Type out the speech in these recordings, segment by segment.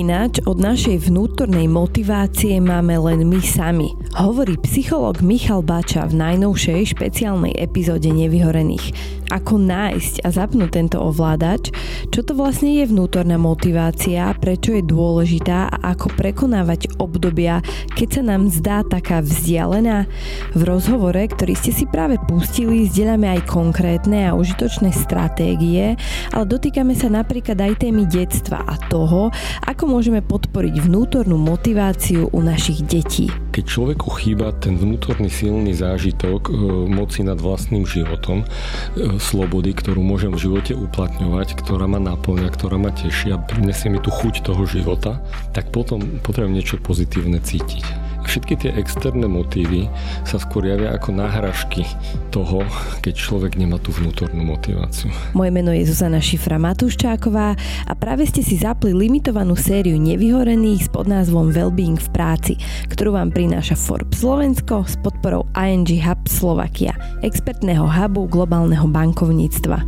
ináč od našej vnútornej motivácie máme len my sami, hovorí psychológ Michal Bača v najnovšej špeciálnej epizóde Nevyhorených. Ako nájsť a zapnúť tento ovládač, čo to vlastne je vnútorná motivácia, prečo je dôležitá a ako prekonávať obdobia, keď sa nám zdá taká vzdialená. V rozhovore, ktorý ste si práve pustili, zdieľame aj konkrétne a užitočné stratégie, ale dotýkame sa napríklad aj témy detstva a toho, ako môžeme podporiť vnútornú motiváciu u našich detí. Keď človeku chýba ten vnútorný silný zážitok e, moci nad vlastným životom, e, slobody, ktorú môžem v živote uplatňovať, ktorá ma naplňa, ktorá ma teší a prinesie mi tú chuť toho života, tak potom potrebujem niečo pozitívne cítiť. Všetky tie externé motívy sa skôr javia ako náhražky toho, keď človek nemá tú vnútornú motiváciu. Moje meno je Zuzana Šifra Matúščáková a práve ste si zapli limitovanú sériu nevyhorených s podnázvom Wellbeing v práci, ktorú vám prináša Forbes Slovensko s podporou ING Hub Slovakia, expertného hubu globálneho bankovníctva.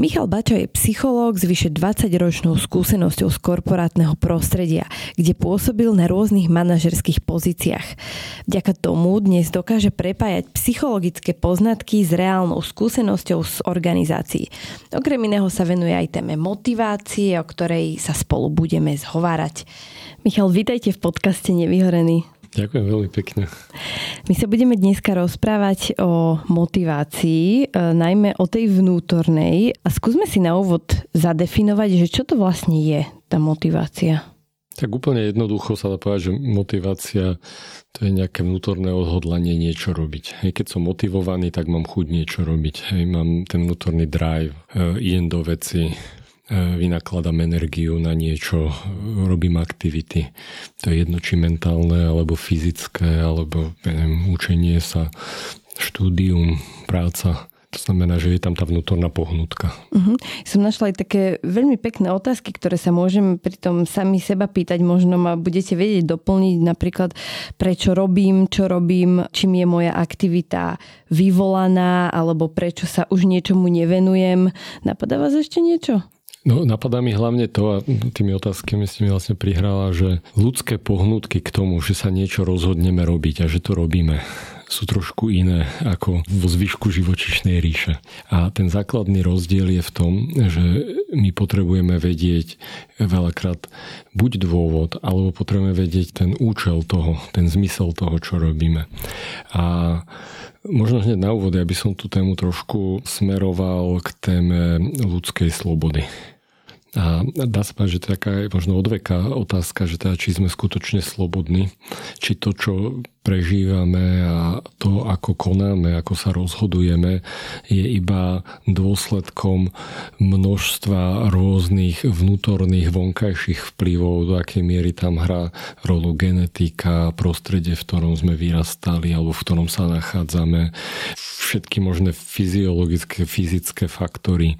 Michal Bača je psychológ s vyše 20-ročnou skúsenosťou z korporátneho prostredia, kde pôsobil na rôznych manažerských pozíciách. Vďaka tomu dnes dokáže prepájať psychologické poznatky s reálnou skúsenosťou z organizácií. Okrem iného sa venuje aj téme motivácie, o ktorej sa spolu budeme zhovárať. Michal, vítajte v podcaste Nevyhorený. Ďakujem veľmi pekne. My sa budeme dneska rozprávať o motivácii, e, najmä o tej vnútornej. A skúsme si na úvod zadefinovať, že čo to vlastne je tá motivácia. Tak úplne jednoducho sa dá povedať, že motivácia to je nejaké vnútorné odhodlanie niečo robiť. Hej, keď som motivovaný, tak mám chuť niečo robiť. Hej, mám ten vnútorný drive, e, idem do veci, vynakladám energiu na niečo, robím aktivity. To je jedno, či mentálne, alebo fyzické, alebo neviem, učenie sa, štúdium, práca. To znamená, že je tam tá vnútorná pohnutka. Uh-huh. Som našla aj také veľmi pekné otázky, ktoré sa môžem pri tom sami seba pýtať. Možno ma budete vedieť doplniť napríklad, prečo robím, čo robím, čím je moja aktivita vyvolaná, alebo prečo sa už niečomu nevenujem. Napadá vás ešte niečo? No, napadá mi hlavne to, a tými otázkami ste mi vlastne prihrala, že ľudské pohnutky k tomu, že sa niečo rozhodneme robiť a že to robíme, sú trošku iné ako vo zvyšku živočišnej ríše. A ten základný rozdiel je v tom, že my potrebujeme vedieť veľakrát buď dôvod, alebo potrebujeme vedieť ten účel toho, ten zmysel toho, čo robíme. A Možno hneď na úvod, aby som tú tému trošku smeroval k téme ľudskej slobody. A dá sa povedať, že to je taká možno odveká otázka, že teda či sme skutočne slobodní, či to, čo prežívame a to, ako konáme, ako sa rozhodujeme, je iba dôsledkom množstva rôznych vnútorných vonkajších vplyvov, do akej miery tam hrá rolu genetika, prostredie, v ktorom sme vyrastali alebo v ktorom sa nachádzame, všetky možné fyziologické, fyzické faktory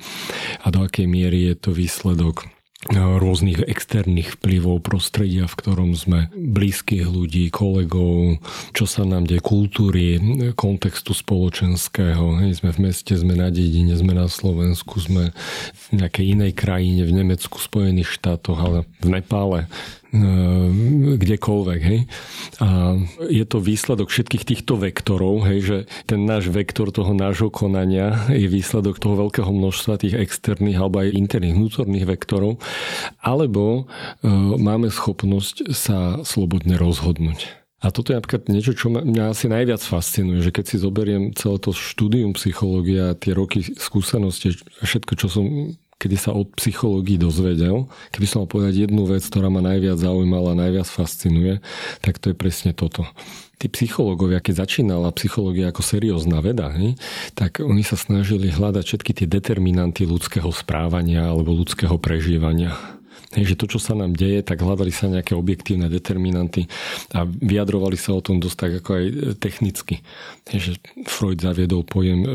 a do akej miery je to výsledok rôznych externých vplyvov prostredia, v ktorom sme blízkych ľudí, kolegov, čo sa nám deje, kultúry, kontextu spoločenského. Hej, sme v meste, sme na dedine, sme na Slovensku, sme v nejakej inej krajine, v Nemecku, Spojených štátoch, ale v Nepále kdekoľvek. Hej? A je to výsledok všetkých týchto vektorov, hej, že ten náš vektor toho nášho konania je výsledok toho veľkého množstva tých externých alebo aj interných vnútorných vektorov, alebo e, máme schopnosť sa slobodne rozhodnúť. A toto je napríklad niečo, čo mňa asi najviac fascinuje, že keď si zoberiem celé to štúdium psychológia, tie roky skúsenosti, všetko, čo som kedy sa od psychológii dozvedel. Keby som mal povedať jednu vec, ktorá ma najviac zaujímala, najviac fascinuje, tak to je presne toto tí psychológovia, keď začínala psychológia ako seriózna veda, hej, tak oni sa snažili hľadať všetky tie determinanty ľudského správania alebo ľudského prežívania. Hej, že to, čo sa nám deje, tak hľadali sa nejaké objektívne determinanty a vyjadrovali sa o tom dosť tak ako aj technicky. Hej, že Freud zaviedol pojem e,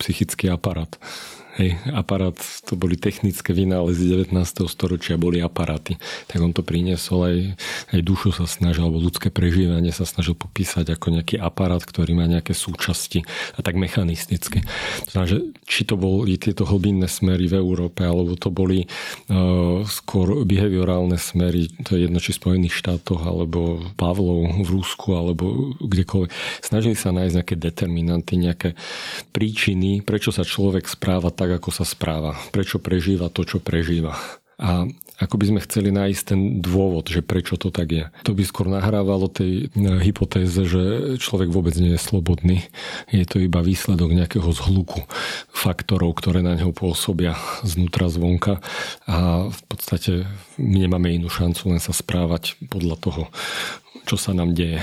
psychický aparát Hej, aparát, to boli technické vynálezy 19. storočia, boli aparáty. Tak on to priniesol aj, aj dušu sa snažil, alebo ľudské prežívanie sa snažil popísať ako nejaký aparát, ktorý má nejaké súčasti a tak mechanisticky. To znamená, že či to boli tieto hlbinné smery v Európe, alebo to boli uh, skôr behaviorálne smery, to je jedno či v Spojených štátoch, alebo Pavlov v Rusku, alebo kdekoľvek. Snažili sa nájsť nejaké determinanty, nejaké príčiny, prečo sa človek správa tak, ako sa správa. Prečo prežíva to, čo prežíva. A ako by sme chceli nájsť ten dôvod, že prečo to tak je. To by skôr nahrávalo tej e, hypotéze, že človek vôbec nie je slobodný. Je to iba výsledok nejakého zhluku faktorov, ktoré na neho pôsobia znútra, zvonka a v podstate my nemáme inú šancu len sa správať podľa toho, čo sa nám deje.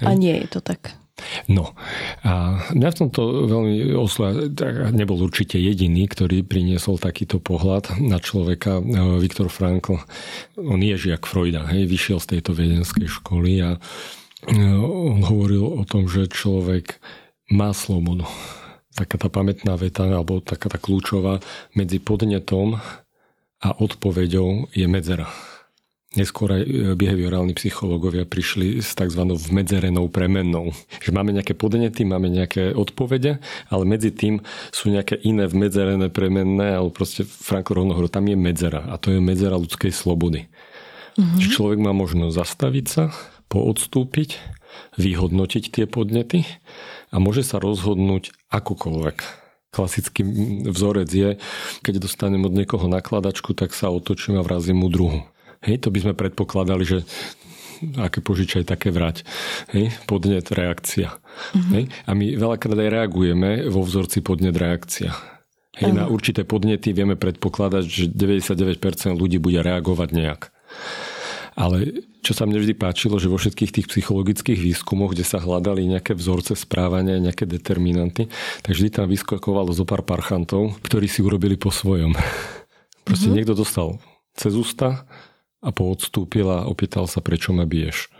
A nie je to tak. No a mňa v tomto veľmi osla, nebol určite jediný, ktorý priniesol takýto pohľad na človeka. Viktor Frankl, on je žiak Freuda, hej, vyšiel z tejto viedenskej školy a on hovoril o tom, že človek má slobodu. Taká tá pamätná veta, alebo taká tá kľúčová, medzi podnetom a odpoveďou je medzera. Neskôr aj e, behaviorálni psychológovia prišli s tzv. vmedzerenou premennou. Že máme nejaké podnety, máme nejaké odpovede, ale medzi tým sú nejaké iné vmedzerené premenné, ale proste Franko rovno tam je medzera a to je medzera ľudskej slobody. Mm-hmm. Človek má možnosť zastaviť sa, poodstúpiť, vyhodnotiť tie podnety a môže sa rozhodnúť akokoľvek klasický vzorec je, keď dostanem od niekoho nakladačku, tak sa otočím a vrazím mu druhu. Hej, to by sme predpokladali, že aké požičaj, také vrať. Hej, podnet, reakcia. Uh-huh. Hej, a my veľakrát aj reagujeme vo vzorci podnet, reakcia. Hej, uh-huh. na určité podnety vieme predpokladať, že 99% ľudí bude reagovať nejak. Ale čo sa mne vždy páčilo, že vo všetkých tých psychologických výskumoch, kde sa hľadali nejaké vzorce správania, nejaké determinanty, tak vždy tam vyskakovalo zo pár parchantov, ktorí si urobili po svojom. Proste uh-huh. niekto dostal cez ústa, a poodstúpil a opýtal sa, prečo ma biješ.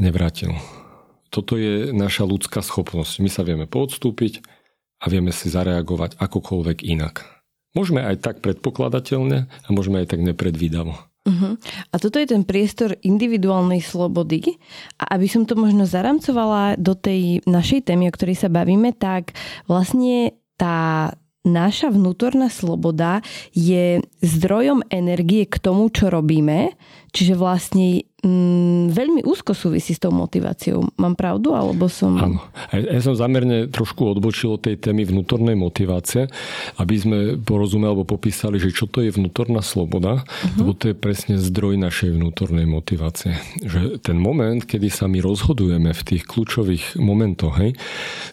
Nevrátil. Toto je naša ľudská schopnosť. My sa vieme poodstúpiť a vieme si zareagovať akokoľvek inak. Môžeme aj tak predpokladateľne a môžeme aj tak nepredvídavo. Uh-huh. A toto je ten priestor individuálnej slobody. A aby som to možno zaramcovala do tej našej témy, o ktorej sa bavíme, tak vlastne tá naša vnútorná sloboda je zdrojom energie k tomu, čo robíme. Čiže vlastne mm, veľmi úzko súvisí s tou motiváciou. Mám pravdu, alebo som... Áno. Ja som zamerne trošku odbočil od tej témy vnútornej motivácie, aby sme porozumeli alebo popísali, že čo to je vnútorná sloboda, uh-huh. lebo to je presne zdroj našej vnútornej motivácie. Že ten moment, kedy sa my rozhodujeme v tých kľúčových momentoch, hej,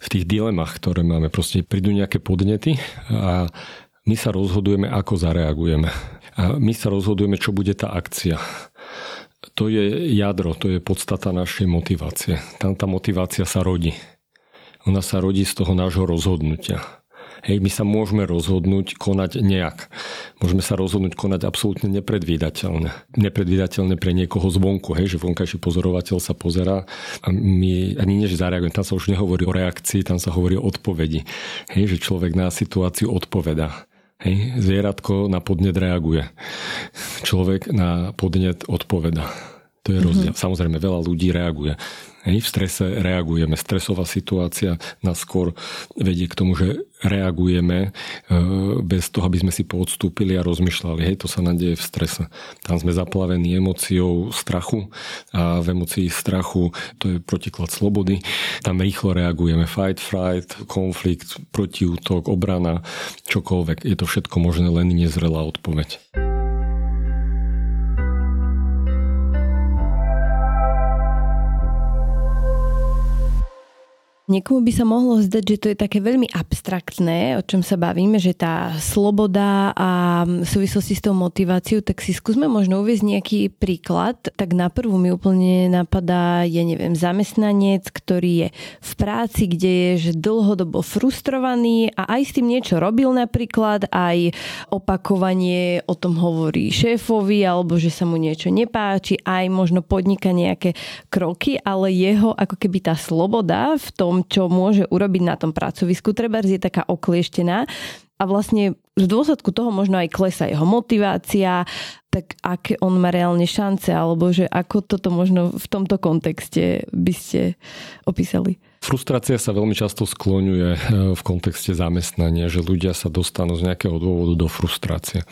v tých dilemách, ktoré máme, proste prídu nejaké podnety a my sa rozhodujeme, ako zareagujeme. My sa rozhodujeme, čo bude tá akcia to je jadro, to je podstata našej motivácie. Tam tá motivácia sa rodí. Ona sa rodí z toho nášho rozhodnutia. Hej, my sa môžeme rozhodnúť konať nejak. Môžeme sa rozhodnúť konať absolútne nepredvídateľne. Nepredvídateľne pre niekoho zvonku, hej, že vonkajší pozorovateľ sa pozerá a my ani než zareagujeme. Tam sa už nehovorí o reakcii, tam sa hovorí o odpovedi. Hej, že človek na situáciu odpovedá. Hej, zvieratko na podnet reaguje. Človek na podnet odpoveda. To je rozdiel. Mm-hmm. Samozrejme, veľa ľudí reaguje. Hej, v strese reagujeme. Stresová situácia nás skôr vedie k tomu, že reagujeme e, bez toho, aby sme si poodstúpili a rozmýšľali. Hej, to sa nám deje v strese. Tam sme zaplavení emóciou strachu a v emócii strachu to je protiklad slobody. Tam rýchlo reagujeme. Fight, flight, konflikt, protiútok, obrana, čokoľvek. Je to všetko možné, len nezrelá odpoveď. Niekomu by sa mohlo zdať, že to je také veľmi abstraktné, o čom sa bavíme, že tá sloboda a súvislosti s tou motiváciou, tak si skúsme možno uvieť nejaký príklad. Tak na prvú mi úplne napadá, ja neviem, zamestnanec, ktorý je v práci, kde je že dlhodobo frustrovaný a aj s tým niečo robil napríklad, aj opakovanie o tom hovorí šéfovi, alebo že sa mu niečo nepáči, aj možno podniká nejaké kroky, ale jeho ako keby tá sloboda v tom tom, čo môže urobiť na tom pracovisku. Treba je taká oklieštená, a vlastne v dôsledku toho možno aj klesa jeho motivácia, tak aké on má reálne šance, alebo že ako toto možno v tomto kontexte by ste opísali? Frustrácia sa veľmi často skloňuje eh, v kontexte zamestnania, že ľudia sa dostanú z nejakého dôvodu do frustrácie.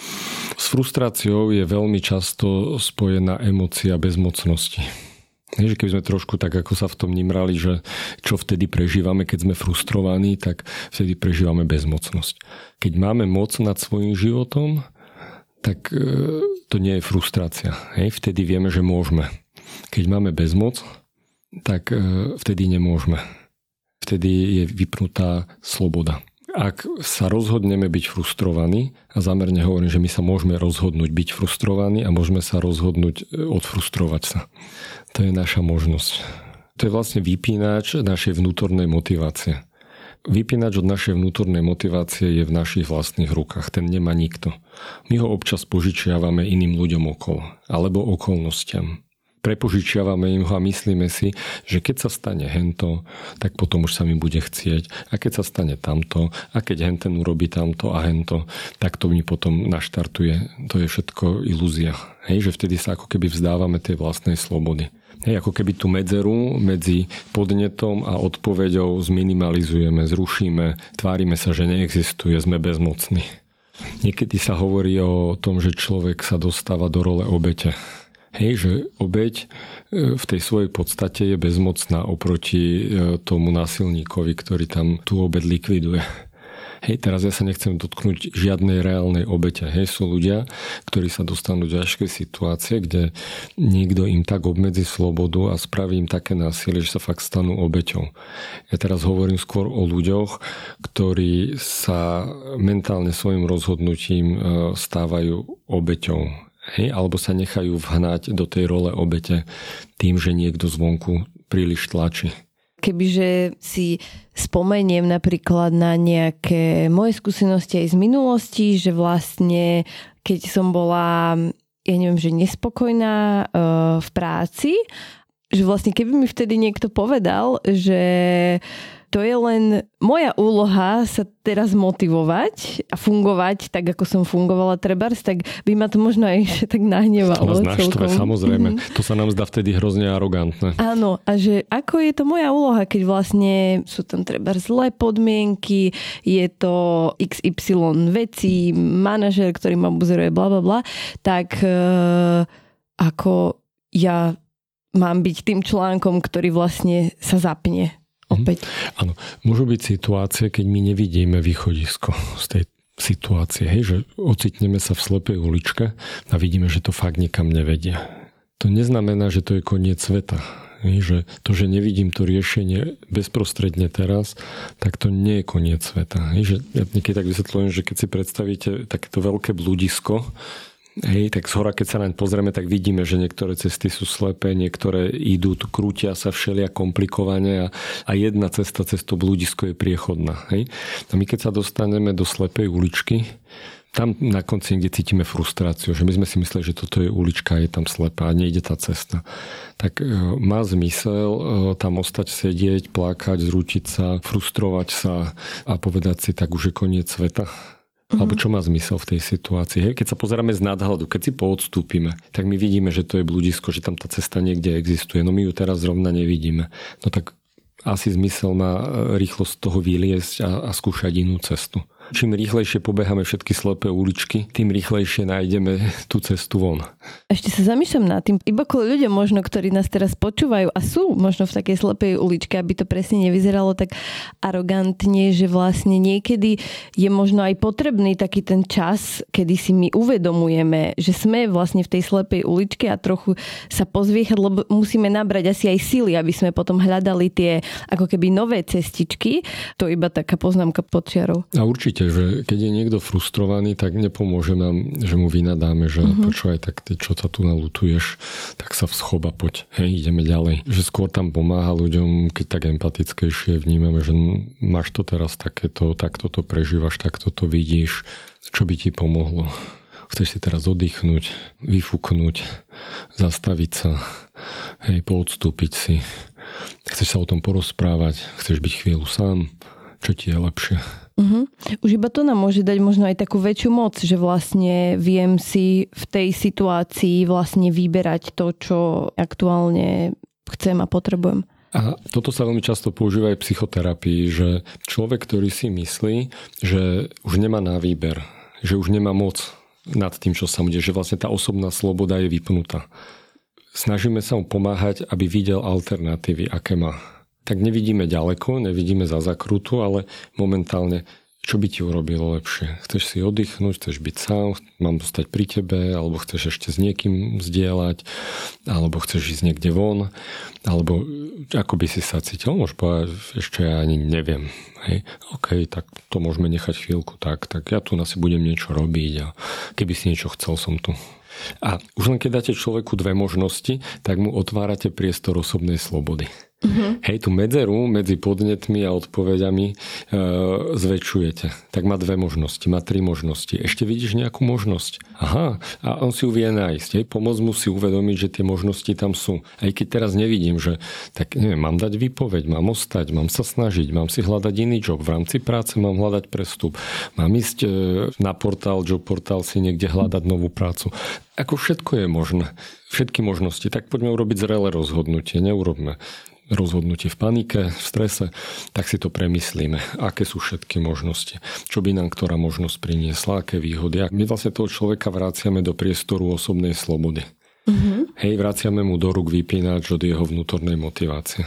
S frustráciou je veľmi často spojená emócia bezmocnosti. Že keby sme trošku tak, ako sa v tom nimrali, že čo vtedy prežívame, keď sme frustrovaní, tak vtedy prežívame bezmocnosť. Keď máme moc nad svojim životom, tak e, to nie je frustrácia. Hej? Vtedy vieme, že môžeme. Keď máme bezmoc, tak e, vtedy nemôžeme. Vtedy je vypnutá sloboda. Ak sa rozhodneme byť frustrovaní, a zamerne hovorím, že my sa môžeme rozhodnúť byť frustrovaní a môžeme sa rozhodnúť e, odfrustrovať sa. To je naša možnosť. To je vlastne vypínač našej vnútornej motivácie. Vypínač od našej vnútornej motivácie je v našich vlastných rukách. Ten nemá nikto. My ho občas požičiavame iným ľuďom okolo. Alebo okolnostiam. Prepožičiavame im ho a myslíme si, že keď sa stane hento, tak potom už sa mi bude chcieť. A keď sa stane tamto, a keď henten urobí tamto a hento, tak to mi potom naštartuje. To je všetko ilúzia. Hej, že vtedy sa ako keby vzdávame tej vlastnej slobody. Hej, ako keby tú medzeru medzi podnetom a odpoveďou zminimalizujeme, zrušíme, tvárime sa, že neexistuje, sme bezmocní. Niekedy sa hovorí o tom, že človek sa dostáva do role obete. Hej, že obeď e, v tej svojej podstate je bezmocná oproti e, tomu násilníkovi, ktorý tam tú obed likviduje. Hej, teraz ja sa nechcem dotknúť žiadnej reálnej obete. Hej, sú ľudia, ktorí sa dostanú do ťažkej situácie, kde niekto im tak obmedzí slobodu a spraví im také násilie, že sa fakt stanú obeťou. Ja teraz hovorím skôr o ľuďoch, ktorí sa mentálne svojim rozhodnutím e, stávajú obeťou. Hej, alebo sa nechajú vhnať do tej role obete tým, že niekto zvonku príliš tlačí. Kebyže si spomeniem napríklad na nejaké moje skúsenosti aj z minulosti, že vlastne keď som bola, ja neviem, že nespokojná uh, v práci, že vlastne keby mi vtedy niekto povedal, že to je len moja úloha sa teraz motivovať a fungovať tak, ako som fungovala trebárs, tak by ma to možno aj ešte tak nahnevalo. Naštve, samozrejme. Mm-hmm. To sa nám zdá vtedy hrozne arogantné. Áno, a že ako je to moja úloha, keď vlastne sú tam treba zlé podmienky, je to XY veci, manažer, ktorý ma obzoruje, bla bla bla, tak e, ako ja mám byť tým článkom, ktorý vlastne sa zapne opäť. Áno, môžu byť situácie, keď my nevidíme východisko z tej situácie, hej, že ocitneme sa v slepej uličke a vidíme, že to fakt nikam nevedia. To neznamená, že to je koniec sveta. Hej, že to, že nevidím to riešenie bezprostredne teraz, tak to nie je koniec sveta. Hej, že ja niekedy tak vysvetľujem, že keď si predstavíte takéto veľké blúdisko, Hej, tak z hora, keď sa naň pozrieme, tak vidíme, že niektoré cesty sú slepé, niektoré idú, krútia sa všelia komplikovane a, a jedna cesta cez to blúdisko je priechodná. Hej. A my keď sa dostaneme do slepej uličky, tam na konci niekde cítime frustráciu, že my sme si mysleli, že toto je ulička, je tam slepá nejde tá cesta. Tak e, má zmysel e, tam ostať sedieť, plakať, zrútiť sa, frustrovať sa a povedať si, tak už je koniec sveta Mm-hmm. Alebo čo má zmysel v tej situácii. Hej? Keď sa pozeráme z nadhľadu, keď si poodstúpime, tak my vidíme, že to je blúdisko, že tam tá cesta niekde existuje. No my ju teraz zrovna nevidíme. No tak asi zmysel má rýchlo z toho vyliesť a, a skúšať inú cestu. Čím rýchlejšie pobeháme všetky slepé uličky, tým rýchlejšie nájdeme tú cestu von. Ešte sa zamýšľam nad tým, iba kvôli ľudia možno, ktorí nás teraz počúvajú a sú možno v takej slepej uličke, aby to presne nevyzeralo tak arogantne, že vlastne niekedy je možno aj potrebný taký ten čas, kedy si my uvedomujeme, že sme vlastne v tej slepej uličke a trochu sa pozviechať, lebo musíme nabrať asi aj síly, aby sme potom hľadali tie ako keby nové cestičky. To iba taká poznámka podčiarov. A určite určite, že keď je niekto frustrovaný, tak nepomôže nám, že mu vynadáme, že uh-huh. počúvaj, tak ty čo sa tu nalutuješ, tak sa vschoba, poď, hej, ideme ďalej. Že skôr tam pomáha ľuďom, keď tak empatickejšie vnímame, že máš to teraz takéto, takto to prežívaš, takto to vidíš, čo by ti pomohlo. Chceš si teraz oddychnúť, vyfúknuť, zastaviť sa, hej, poodstúpiť si. Chceš sa o tom porozprávať, chceš byť chvíľu sám, čo ti je lepšie. Uh-huh. Už iba to nám môže dať možno aj takú väčšiu moc, že vlastne viem si v tej situácii vlastne vyberať to, čo aktuálne chcem a potrebujem. A toto sa veľmi často používa aj v psychoterapii, že človek, ktorý si myslí, že už nemá na výber, že už nemá moc nad tým, čo sa mu deje, že vlastne tá osobná sloboda je vypnutá. Snažíme sa mu pomáhať, aby videl alternatívy, aké má. Tak nevidíme ďaleko, nevidíme za zakrutu, ale momentálne čo by ti urobilo lepšie? Chceš si oddychnúť, chceš byť sám, mám zostať pri tebe, alebo chceš ešte s niekým zdieľať, alebo chceš ísť niekde von, alebo ako by si sa cítil? Môžeš ešte ja ani neviem. Hej, OK, tak to môžeme nechať chvíľku tak, tak ja tu asi budem niečo robiť a keby si niečo chcel, som tu. A už len keď dáte človeku dve možnosti, tak mu otvárate priestor osobnej slobody. Uh-huh. Hej, tú medzeru medzi podnetmi a odpovediami e, zväčšujete. Tak má dve možnosti, má tri možnosti. Ešte vidíš nejakú možnosť. Aha, a on si ju vie nájsť. Hej, pomoc mu si uvedomiť, že tie možnosti tam sú. Aj keď teraz nevidím, že tak neviem, mám dať výpoveď, mám ostať, mám sa snažiť, mám si hľadať iný job. V rámci práce mám hľadať prestup. Mám ísť e, na portál, job portál si niekde hľadať novú prácu. Ako všetko je možné. Všetky možnosti. Tak poďme urobiť zrelé rozhodnutie. Neurobme rozhodnutie v panike, v strese, tak si to premyslíme, aké sú všetky možnosti, čo by nám ktorá možnosť priniesla, aké výhody. My vlastne toho človeka vraciame do priestoru osobnej slobody. Mm-hmm. Hej, vraciame mu do rúk vypínač od jeho vnútornej motivácie.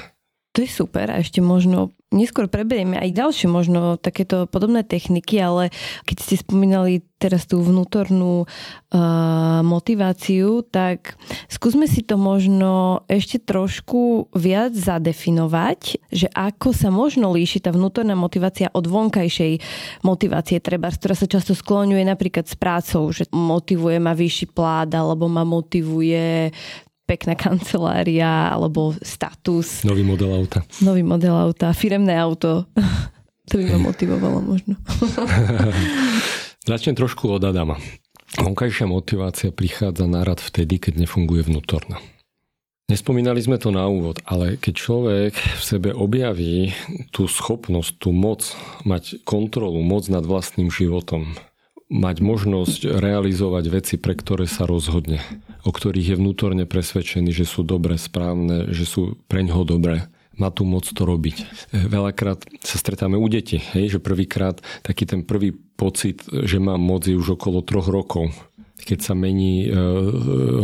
To je super a ešte možno neskôr preberieme aj ďalšie možno takéto podobné techniky, ale keď ste spomínali teraz tú vnútornú uh, motiváciu, tak skúsme si to možno ešte trošku viac zadefinovať, že ako sa možno líši tá vnútorná motivácia od vonkajšej motivácie, treba, ktorá sa často skloňuje napríklad s prácou, že motivuje ma vyšší plát alebo ma motivuje pekná kancelária alebo status. Nový model auta. Nový model auta, firemné auto. To by ma motivovalo možno. Začnem trošku od Adama. Vonkajšia motivácia prichádza na rad vtedy, keď nefunguje vnútorná. Nespomínali sme to na úvod, ale keď človek v sebe objaví tú schopnosť, tú moc mať kontrolu, moc nad vlastným životom, mať možnosť realizovať veci, pre ktoré sa rozhodne, o ktorých je vnútorne presvedčený, že sú dobre, správne, že sú pre ňoho dobré má tu moc to robiť. Veľakrát sa stretáme u detí, hej, že prvýkrát taký ten prvý pocit, že mám moc je už okolo troch rokov keď sa mení e,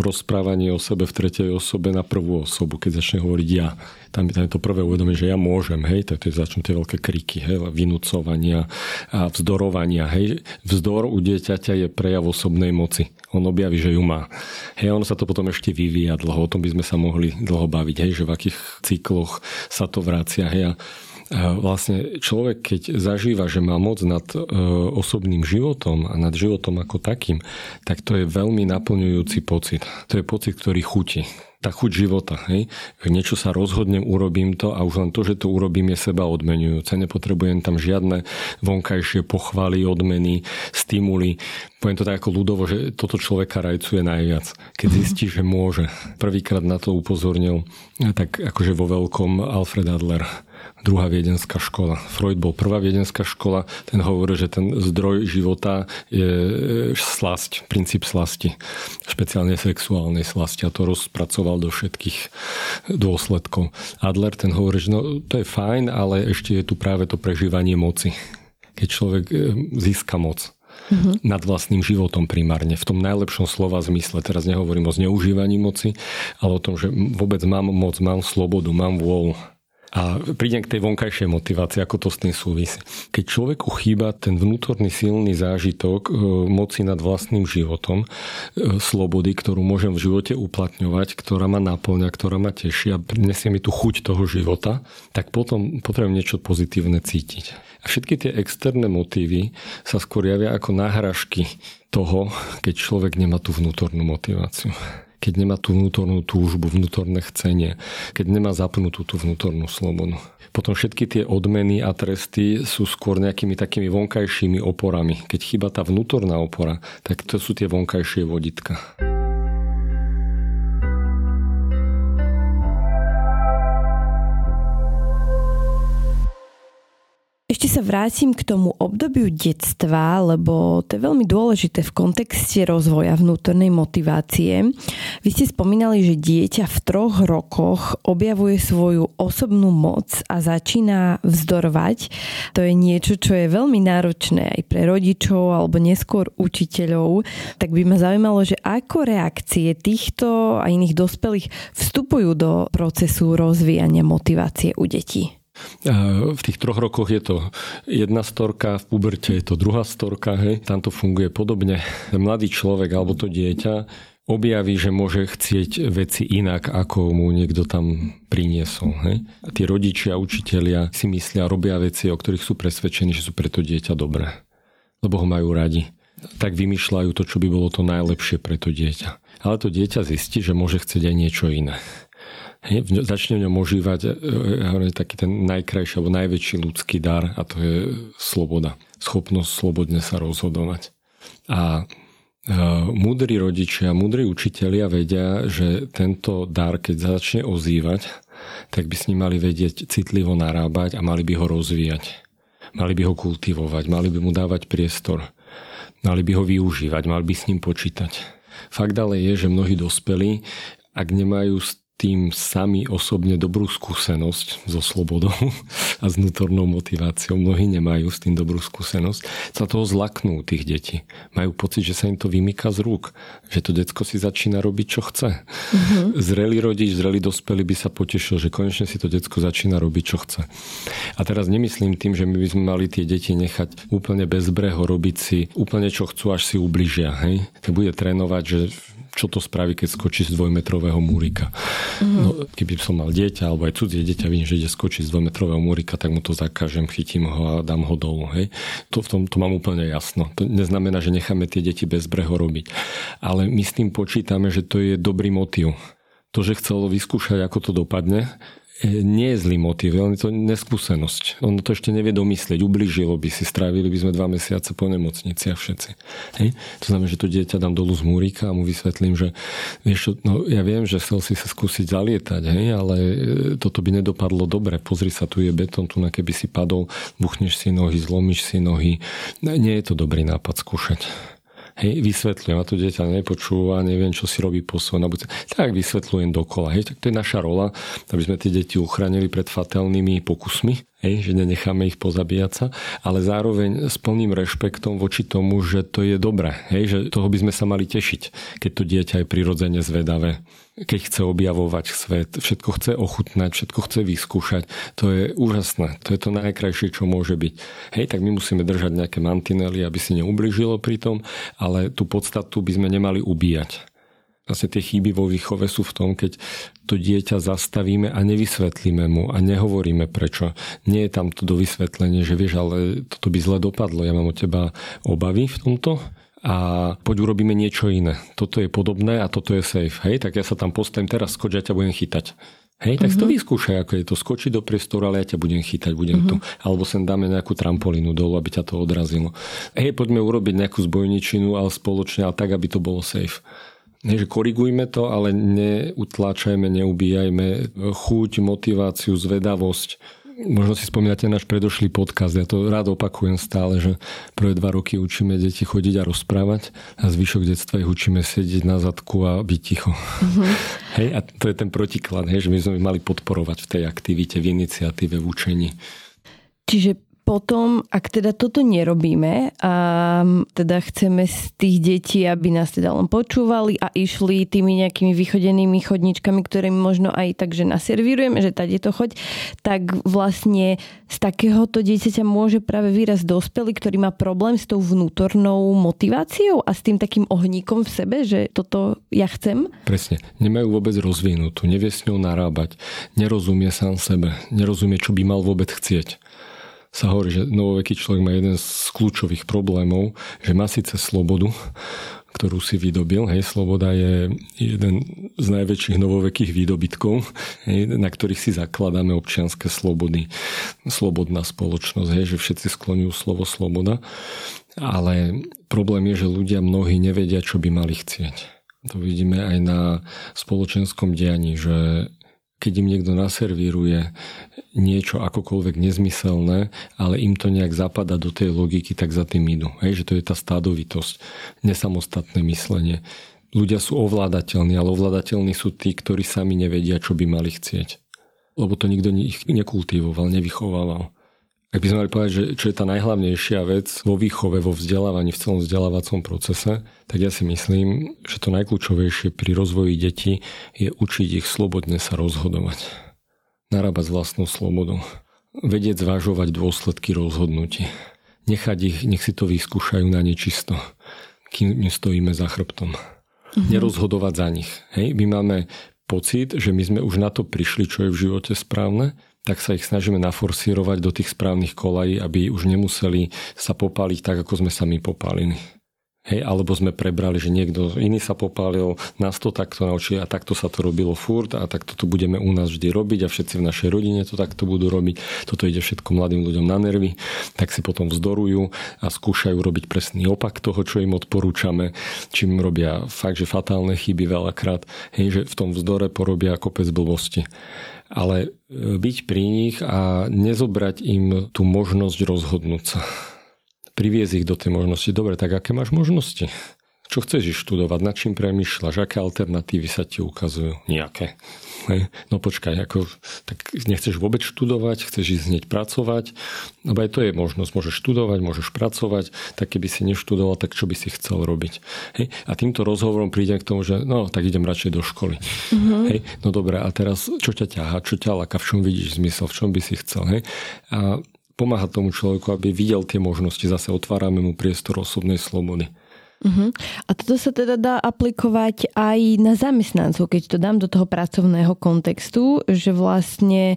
rozprávanie o sebe v tretej osobe na prvú osobu, keď začne hovoriť ja. Tam, tam je to prvé uvedomenie, že ja môžem, hej, tak to začnú tie veľké kriky, hej, vynúcovania a vzdorovania, hej. Vzdor u dieťaťa je prejav osobnej moci. On objaví, že ju má. Hej, ono sa to potom ešte vyvíja dlho, o tom by sme sa mohli dlho baviť, hej, že v akých cykloch sa to vracia, hej. A vlastne človek, keď zažíva, že má moc nad e, osobným životom a nad životom ako takým, tak to je veľmi naplňujúci pocit. To je pocit, ktorý chutí tá chuť života. Hej? Niečo sa rozhodnem, urobím to a už len to, že to urobím, je seba odmenujúce. Nepotrebujem tam žiadne vonkajšie pochvaly, odmeny, stimuly. Poviem to tak ako ľudovo, že toto človeka rajcuje najviac. Keď mhm. zistí, že môže. Prvýkrát na to upozornil tak akože vo veľkom Alfred Adler druhá viedenská škola. Freud bol prvá viedenská škola, ten hovorí, že ten zdroj života je e, slasť, princíp slasti, špeciálne sexuálnej slasti a to rozpracoval do všetkých dôsledkov. Adler ten hovorí, že no, to je fajn, ale ešte je tu práve to prežívanie moci. Keď človek e, získa moc mm-hmm. nad vlastným životom primárne. V tom najlepšom slova zmysle. Teraz nehovorím o zneužívaní moci, ale o tom, že vôbec mám moc, mám slobodu, mám vôľu. A prídem k tej vonkajšej motivácii, ako to s tým súvisí. Keď človeku chýba ten vnútorný silný zážitok e, moci nad vlastným životom, e, slobody, ktorú môžem v živote uplatňovať, ktorá ma naplňa, ktorá ma teší a prinesie mi tú chuť toho života, tak potom potrebujem niečo pozitívne cítiť. A všetky tie externé motívy sa skôr javia ako náhražky toho, keď človek nemá tú vnútornú motiváciu keď nemá tú vnútornú túžbu, vnútorné chcenie, keď nemá zapnutú tú vnútornú slobodu. Potom všetky tie odmeny a tresty sú skôr nejakými takými vonkajšími oporami. Keď chýba tá vnútorná opora, tak to sú tie vonkajšie voditka. Ešte sa vrátim k tomu obdobiu detstva, lebo to je veľmi dôležité v kontexte rozvoja vnútornej motivácie. Vy ste spomínali, že dieťa v troch rokoch objavuje svoju osobnú moc a začína vzdorovať. To je niečo, čo je veľmi náročné aj pre rodičov alebo neskôr učiteľov. Tak by ma zaujímalo, že ako reakcie týchto a iných dospelých vstupujú do procesu rozvíjania motivácie u detí. V tých troch rokoch je to jedna storka, v puberte je to druhá storka, hej. tam to funguje podobne. Mladý človek alebo to dieťa objaví, že môže chcieť veci inak, ako mu niekto tam priniesol. Hej? A tí rodičia, učitelia si myslia, robia veci, o ktorých sú presvedčení, že sú pre to dieťa dobré. Lebo ho majú radi. Tak vymýšľajú to, čo by bolo to najlepšie pre to dieťa. Ale to dieťa zistí, že môže chcieť aj niečo iné začne v ňom ožívať e, e, taký ten najkrajší alebo najväčší ľudský dar a to je sloboda. Schopnosť slobodne sa rozhodovať. A e, múdri rodičia, múdri učitelia vedia, že tento dar, keď začne ozývať, tak by s ním mali vedieť citlivo narábať a mali by ho rozvíjať. Mali by ho kultivovať, mali by mu dávať priestor. Mali by ho využívať, mali by s ním počítať. Fakt ale je, že mnohí dospelí, ak nemajú tým sami osobne dobrú skúsenosť so slobodou a s vnútornou motiváciou. Mnohí nemajú s tým dobrú skúsenosť. Sa toho zlaknú tých detí. Majú pocit, že sa im to vymýka z rúk. Že to detsko si začína robiť, čo chce. Mm-hmm. Zrelý rodič, zrelý dospelý by sa potešil, že konečne si to detsko začína robiť, čo chce. A teraz nemyslím tým, že my by sme mali tie deti nechať úplne bezbreho robiť si úplne čo chcú, až si ubližia. Hej? Tak bude trénovať, že čo to spraví, keď skočí z dvojmetrového múrika. Mm-hmm. No, keby som mal dieťa, alebo aj cudzie dieťa, vidím, že ide skočiť z dvojmetrového múrika, tak mu to zakážem, chytím ho a dám ho dolu. Hej. To, v tom to mám úplne jasno. To neznamená, že necháme tie deti bez breho robiť. Ale my s tým počítame, že to je dobrý motiv. To, že chcelo vyskúšať, ako to dopadne, nie je zlý motiv, len je to neskúsenosť. On to ešte nevie domyslieť, ubližilo by si, strávili by sme dva mesiace po nemocnici a všetci. Hej? To znamená, že to dieťa dám dolu z múrika a mu vysvetlím, že vieš, no, ja viem, že chcel si sa skúsiť zalietať, hej, ale e, toto by nedopadlo dobre. Pozri sa, tu je betón, tu na keby si padol, buchneš si nohy, zlomíš si nohy. Nie je to dobrý nápad skúšať. Hej, vysvetľujem a to dieťa nepočúva, neviem, čo si robí po svojom. Tak vysvetľujem dokola. Hej, tak to je naša rola, aby sme tie deti uchránili pred fatalnými pokusmi hej, že nenecháme ich pozabíjať sa, ale zároveň s plným rešpektom voči tomu, že to je dobré, hej, že toho by sme sa mali tešiť, keď to dieťa je prirodzene zvedavé, keď chce objavovať svet, všetko chce ochutnať, všetko chce vyskúšať, to je úžasné, to je to najkrajšie, čo môže byť. Hej, tak my musíme držať nejaké mantinely, aby si neubližilo pri tom, ale tú podstatu by sme nemali ubíjať. Vlastne tie chyby vo výchove sú v tom, keď to dieťa zastavíme a nevysvetlíme mu a nehovoríme prečo. Nie je tam to do vysvetlenie, že vieš, ale toto by zle dopadlo, ja mám od teba obavy v tomto a poď urobíme niečo iné. Toto je podobné a toto je safe. Hej, tak ja sa tam postavím teraz, skoč, ja ťa budem chytať. Hej, tak mm-hmm. to mhm. vyskúšaj, ako je to. Skočí do priestoru, ale ja ťa budem chytať, budem mm-hmm. tu. Alebo sem dáme nejakú trampolínu dolu, aby ťa to odrazilo. Hej, poďme urobiť nejakú zbojničinu, ale spoločne, ale tak, aby to bolo safe. Nie, že korigujme to, ale neutláčajme, neubíjajme chuť, motiváciu, zvedavosť. Možno si spomínate náš predošlý podcast, ja to rád opakujem stále, že prvé dva roky učíme deti chodiť a rozprávať a zvyšok detstva ich učíme sedieť na zadku a byť ticho. Mm-hmm. Hej, a to je ten protiklad, hej, že my sme mali podporovať v tej aktivite, v iniciatíve, v učení. Čiže potom, ak teda toto nerobíme a teda chceme z tých detí, aby nás teda len počúvali a išli tými nejakými vychodenými chodničkami, ktoré možno aj tak, že naservírujeme, že tady to choď, tak vlastne z takéhoto dieťaťa môže práve výraz dospelý, ktorý má problém s tou vnútornou motiváciou a s tým takým ohníkom v sebe, že toto ja chcem? Presne. Nemajú vôbec rozvinutú, nevie s ňou narábať, nerozumie sám sebe, nerozumie, čo by mal vôbec chcieť sa hovorí, že novoveký človek má jeden z kľúčových problémov, že má síce slobodu, ktorú si vydobil. Hej, sloboda je jeden z najväčších novovekých výdobytkov, hej, na ktorých si zakladáme občianske slobody. Slobodná spoločnosť, hej, že všetci skloňujú slovo sloboda. Ale problém je, že ľudia mnohí nevedia, čo by mali chcieť. To vidíme aj na spoločenskom dianí, že keď im niekto naservíruje niečo akokoľvek nezmyselné, ale im to nejak zapada do tej logiky, tak za tým idú. Hej, že to je tá stádovitosť, nesamostatné myslenie. Ľudia sú ovládateľní, ale ovládateľní sú tí, ktorí sami nevedia, čo by mali chcieť. Lebo to nikto ich nekultivoval, nevychovával. Ak by sme mali povedať, že čo je tá najhlavnejšia vec vo výchove, vo vzdelávaní, v celom vzdelávacom procese, tak ja si myslím, že to najkľúčovejšie pri rozvoji detí je učiť ich slobodne sa rozhodovať. Narábať s vlastnou slobodou. Vedieť zvažovať dôsledky rozhodnutí. Nechať ich, nech si to vyskúšajú na nečisto, kým stojíme za chrbtom. Mm-hmm. Nerozhodovať za nich. Hej? My máme pocit, že my sme už na to prišli, čo je v živote správne tak sa ich snažíme naforsírovať do tých správnych kolají, aby už nemuseli sa popáliť tak, ako sme sa my popálili. Hej, alebo sme prebrali, že niekto iný sa popálil, nás to takto naučili a takto sa to robilo furt a takto to budeme u nás vždy robiť a všetci v našej rodine to takto budú robiť. Toto ide všetko mladým ľuďom na nervy, tak si potom vzdorujú a skúšajú robiť presný opak toho, čo im odporúčame, čím robia fakt, že fatálne chyby veľakrát, hej, že v tom vzdore porobia kopec blbosti ale e, byť pri nich a nezobrať im tú možnosť rozhodnúť sa. Priviesť ich do tej možnosti. Dobre, tak aké máš možnosti? Čo chceš študovať? Nad čím premyšľaš? Aké alternatívy sa ti ukazujú? Nejaké. No počkaj, ako, tak nechceš vôbec študovať, chceš ísť hneď pracovať, lebo aj to je možnosť, môžeš študovať, môžeš pracovať, tak keby si neštudoval, tak čo by si chcel robiť. Hej. A týmto rozhovorom prídem k tomu, že no, tak idem radšej do školy. Mm-hmm. Hej. No dobre, a teraz čo ťa ťaha, čo ťa láka, v čom vidíš zmysel, v čom by si chcel. Hej. A pomáha tomu človeku, aby videl tie možnosti, zase otvárame mu priestor osobnej slobody. Uh-huh. A toto sa teda dá aplikovať aj na zamestnancov, keď to dám do toho pracovného kontextu, že vlastne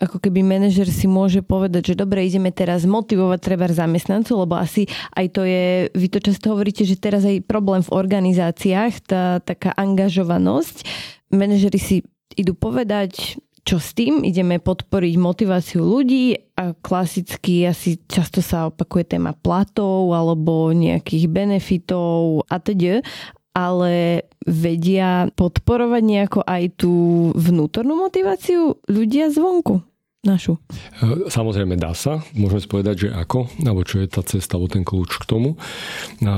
ako keby manažer si môže povedať, že dobre, ideme teraz motivovať treba zamestnancov, lebo asi aj to je, vy to často hovoríte, že teraz aj problém v organizáciách, tá taká angažovanosť. Manažery si idú povedať, čo s tým? Ideme podporiť motiváciu ľudí a klasicky asi často sa opakuje téma platov alebo nejakých benefitov a teda ale vedia podporovať nejako aj tú vnútornú motiváciu ľudia zvonku našu? E, samozrejme dá sa. Môžeme spovedať, že ako, alebo čo je tá cesta, alebo ten kľúč k tomu. E,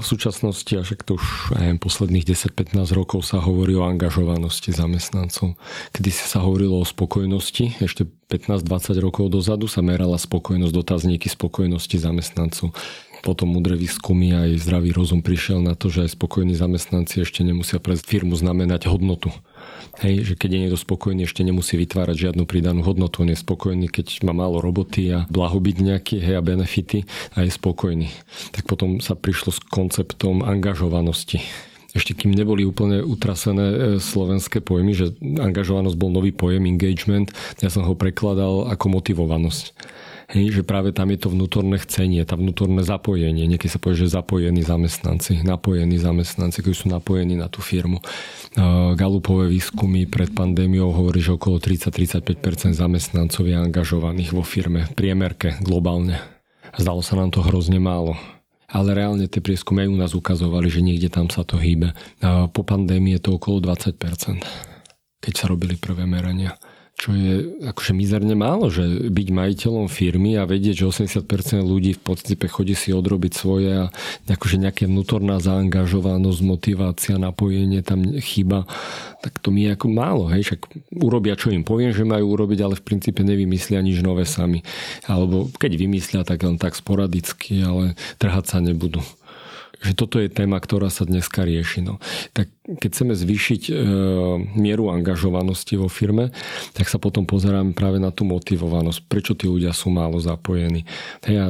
v súčasnosti, a to už aj posledných 10-15 rokov sa hovorí o angažovanosti zamestnancov. Kedy sa hovorilo o spokojnosti, ešte 15-20 rokov dozadu sa merala spokojnosť, dotazníky spokojnosti zamestnancov potom mudré výskumy aj zdravý rozum prišiel na to, že aj spokojní zamestnanci ešte nemusia pre firmu znamenať hodnotu. Hej, že keď je niekto spokojný, ešte nemusí vytvárať žiadnu pridanú hodnotu. On je spokojný, keď má málo roboty a blahobyt nejaký, hej, a benefity a je spokojný. Tak potom sa prišlo s konceptom angažovanosti ešte kým neboli úplne utrasené e, slovenské pojmy, že angažovanosť bol nový pojem, engagement, ja som ho prekladal ako motivovanosť. Hej, že práve tam je to vnútorné chcenie, tá vnútorné zapojenie. Niekedy sa povie, že zapojení zamestnanci, napojení zamestnanci, ktorí sú napojení na tú firmu. Galupové výskumy pred pandémiou hovorí, že okolo 30-35% zamestnancov je angažovaných vo firme, v priemerke globálne. Zdalo sa nám to hrozne málo ale reálne tie prieskumy aj u nás ukazovali, že niekde tam sa to hýbe. Po pandémii je to okolo 20%, keď sa robili prvé merania čo je akože mizerne málo, že byť majiteľom firmy a vedieť, že 80% ľudí v podstate chodí si odrobiť svoje a akože nejaká vnútorná zaangažovanosť, motivácia, napojenie tam chýba, tak to mi je ako málo. Hej? Však urobia, čo im poviem, že majú urobiť, ale v princípe nevymyslia nič nové sami. Alebo keď vymyslia, tak len tak sporadicky, ale trhať sa nebudú že toto je téma, ktorá sa dneska rieši. No. Tak keď chceme zvýšiť e, mieru angažovanosti vo firme, tak sa potom pozeráme práve na tú motivovanosť. Prečo tí ľudia sú málo zapojení. Hej, a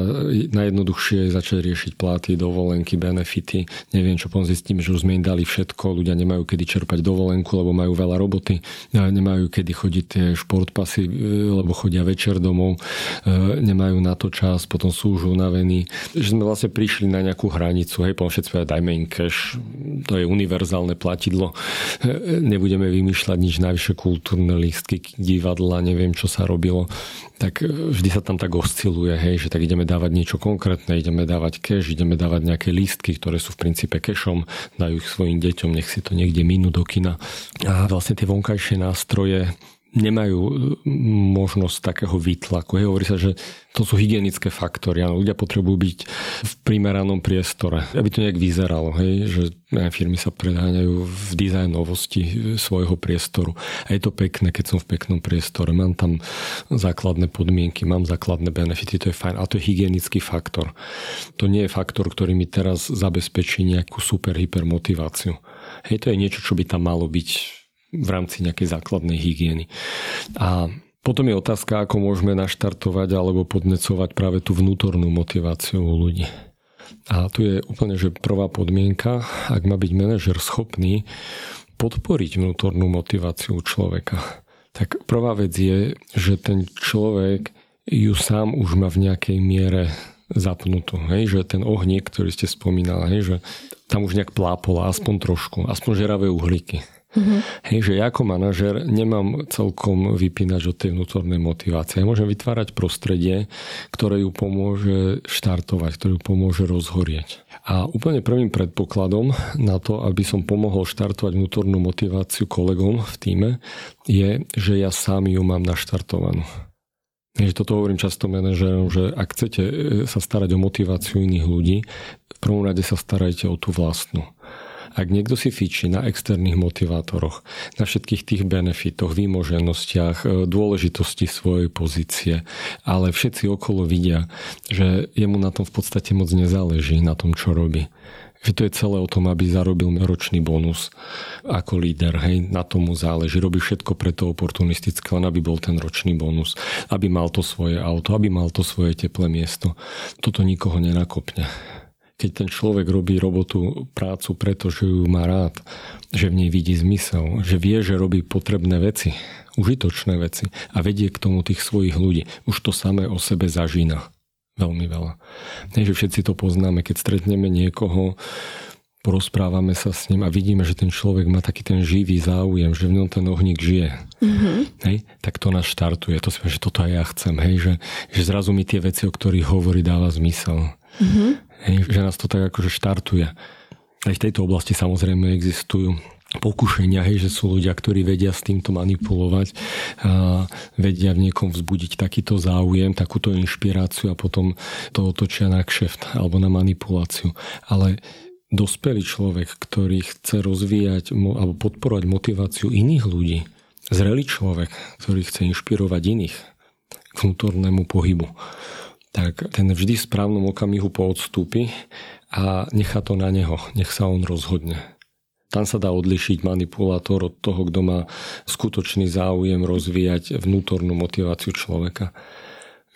najjednoduchšie je začať riešiť platy, dovolenky, benefity. Neviem, čo potom zistíme, že už sme im dali všetko. Ľudia nemajú kedy čerpať dovolenku, lebo majú veľa roboty. Nemajú kedy chodiť tie športpasy, e, lebo chodia večer domov. E, nemajú na to čas, potom sú už unavení. Že sme vlastne prišli na nejakú hranicu. Hej, potom všetci dajme im cash. To je univerzálne platidlo, nebudeme vymýšľať nič najvyššie kultúrne lístky, divadla, neviem, čo sa robilo, tak vždy sa tam tak osciluje, hej, že tak ideme dávať niečo konkrétne, ideme dávať cash, ideme dávať nejaké lístky, ktoré sú v princípe cashom, dajú ich svojim deťom, nech si to niekde minú do kina. A vlastne tie vonkajšie nástroje nemajú e, možnosť takého výtlaku. Hej, hovorí sa, že to sú hygienické faktory. Áno, ľudia potrebujú byť v primeranom priestore, aby to nejak vyzeralo. Hej, že firmy sa predáňajú v dizajnovosti e, svojho priestoru. A je to pekné, keď som v peknom priestore. Mám tam základné podmienky, mám základné benefity, to je fajn. A to je hygienický faktor. To nie je faktor, ktorý mi teraz zabezpečí nejakú super hypermotiváciu. Hej, to je niečo, čo by tam malo byť v rámci nejakej základnej hygieny. A potom je otázka, ako môžeme naštartovať alebo podnecovať práve tú vnútornú motiváciu u ľudí. A tu je úplne, že prvá podmienka, ak má byť manažer schopný podporiť vnútornú motiváciu človeka, tak prvá vec je, že ten človek ju sám už má v nejakej miere zapnutú. Hej? Že ten ohník, ktorý ste spomínali, hej? že tam už nejak plápola, aspoň trošku, aspoň žeravé uhlíky. Mm-hmm. Hej, že ja ako manažer nemám celkom vypínať od tej vnútornej motivácie. Ja môžem vytvárať prostredie, ktoré ju pomôže štartovať, ktoré ju pomôže rozhorieť. A úplne prvým predpokladom na to, aby som pomohol štartovať vnútornú motiváciu kolegom v týme, je, že ja sám ju mám naštartovanú. Takže toto hovorím často manažerom, že ak chcete e, sa starať o motiváciu iných ľudí, v prvom rade sa starajte o tú vlastnú. Ak niekto si fičí na externých motivátoroch, na všetkých tých benefitoch, výmoženostiach, e, dôležitosti svojej pozície, ale všetci okolo vidia, že jemu na tom v podstate moc nezáleží, na tom, čo robí že to je celé o tom, aby zarobil ročný bonus ako líder, hej, na tomu záleží. Robí všetko preto oportunistické, len aby bol ten ročný bonus, aby mal to svoje auto, aby mal to svoje teplé miesto. Toto nikoho nenakopne keď ten človek robí robotu, prácu, pretože ju má rád, že v nej vidí zmysel, že vie, že robí potrebné veci, užitočné veci a vedie k tomu tých svojich ľudí. Už to samé o sebe zažína veľmi veľa. Nie, že všetci to poznáme, keď stretneme niekoho, porozprávame sa s ním a vidíme, že ten človek má taký ten živý záujem, že v ňom ten ohník žije. Mm-hmm. Hej, tak to nás štartuje. To si že toto aj ja chcem. Hej, že, že zrazu mi tie veci, o ktorých hovorí, dáva zmysel. Mm-hmm. Hej, že nás to tak akože štartuje. Aj v tejto oblasti samozrejme existujú pokušenia, hej, že sú ľudia, ktorí vedia s týmto manipulovať, a vedia v niekom vzbudiť takýto záujem, takúto inšpiráciu a potom to otočia na kšeft alebo na manipuláciu. Ale dospelý človek, ktorý chce rozvíjať alebo podporovať motiváciu iných ľudí, zrelý človek, ktorý chce inšpirovať iných k vnútornému pohybu, tak ten vždy v správnom okamihu poodstúpi a nechá to na neho, nech sa on rozhodne. Tam sa dá odlišiť manipulátor od toho, kto má skutočný záujem rozvíjať vnútornú motiváciu človeka.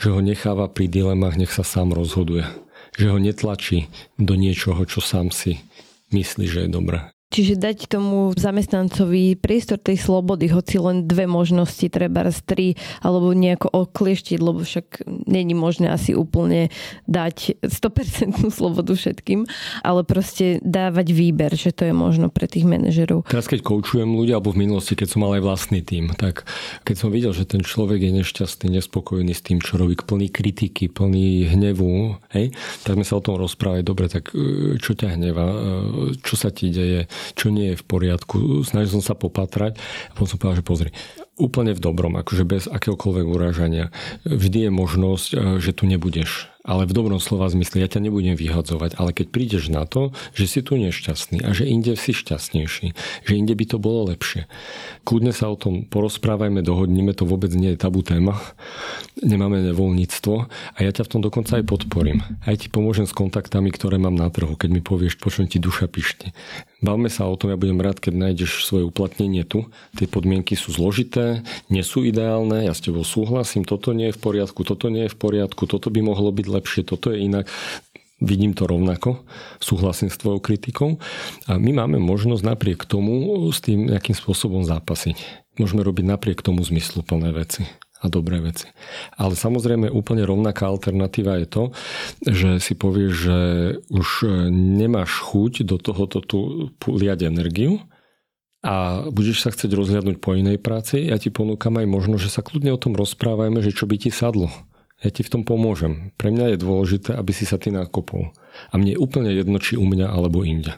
Že ho necháva pri dilemách, nech sa sám rozhoduje. Že ho netlačí do niečoho, čo sám si myslí, že je dobré. Čiže dať tomu zamestnancovi priestor tej slobody, hoci len dve možnosti, treba z tri, alebo nejako oklieštiť, lebo však není možné asi úplne dať 100% slobodu všetkým, ale proste dávať výber, že to je možno pre tých manažerov. Teraz keď koučujem ľudia, alebo v minulosti, keď som mal aj vlastný tým, tak keď som videl, že ten človek je nešťastný, nespokojný s tým, čo robí, plný kritiky, plný hnevu, hej, tak sme sa o tom rozprávali, dobre, tak e, čo ťa hneva, e, čo sa ti deje, čo nie je v poriadku. Snažil som sa popatrať a potom som povedal, že pozri, úplne v dobrom, akože bez akéhokoľvek urážania. Vždy je možnosť, eh, že tu nebudeš ale v dobrom slova zmysle ja ťa nebudem vyhadzovať, ale keď prídeš na to, že si tu nešťastný a že inde si šťastnejší, že inde by to bolo lepšie. Kľudne sa o tom porozprávajme, dohodnime, to vôbec nie je tabu téma, nemáme nevoľníctvo a ja ťa v tom dokonca aj podporím. Aj ti pomôžem s kontaktami, ktoré mám na trhu, keď mi povieš, počujem ti duša pišti. Bavme sa o tom, ja budem rád, keď nájdeš svoje uplatnenie tu. Tie podmienky sú zložité, nie sú ideálne, ja s tebou súhlasím, toto nie je v poriadku, toto nie je v poriadku, toto by mohlo byť lepšie, toto je inak. Vidím to rovnako, súhlasím s tvojou kritikou a my máme možnosť napriek tomu s tým nejakým spôsobom zápasiť. Môžeme robiť napriek tomu zmysluplné veci a dobré veci. Ale samozrejme úplne rovnaká alternatíva je to, že si povieš, že už nemáš chuť do tohoto tu liať energiu, a budeš sa chcieť rozhľadnúť po inej práci, ja ti ponúkam aj možno, že sa kľudne o tom rozprávajme, že čo by ti sadlo. Ja ti v tom pomôžem. Pre mňa je dôležité, aby si sa ty nakopol. A mne je úplne jedno, či u mňa alebo inde.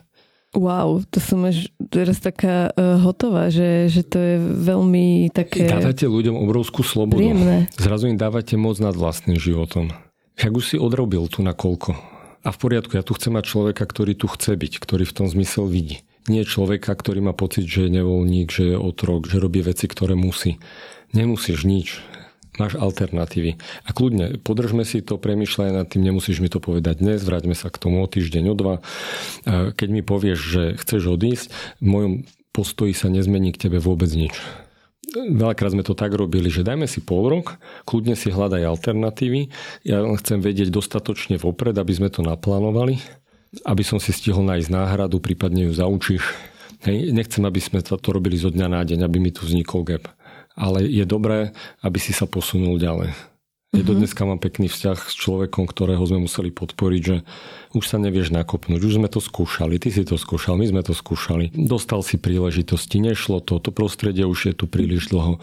Wow, to som až teraz taká uh, hotová, že, že to je veľmi také... Dávate ľuďom obrovskú slobodu. Príjemné. Zrazu im dávate moc nad vlastným životom. Však už si odrobil tu na koľko. A v poriadku, ja tu chcem mať človeka, ktorý tu chce byť, ktorý v tom zmysel vidí. Nie človeka, ktorý má pocit, že je nevoľník, že je otrok, že robí veci, ktoré musí. Nemusíš nič. Máš alternatívy. A kľudne, podržme si to, premyšľaj nad tým, nemusíš mi to povedať dnes, vráťme sa k tomu o týždeň, o dva. Keď mi povieš, že chceš odísť, v mojom postoji sa nezmení k tebe vôbec nič. Veľakrát sme to tak robili, že dajme si pol rok, kľudne si hľadaj alternatívy. Ja len chcem vedieť dostatočne vopred, aby sme to naplánovali aby som si stihol nájsť náhradu, prípadne ju zaučíš. Hej, nechcem, aby sme to robili zo dňa na deň, aby mi tu vznikol gap. Ale je dobré, aby si sa posunul ďalej. Mm-hmm. do dneska mám pekný vzťah s človekom, ktorého sme museli podporiť, že už sa nevieš nakopnúť, už sme to skúšali, ty si to skúšal, my sme to skúšali. Dostal si príležitosti, nešlo to, to prostredie už je tu príliš dlho.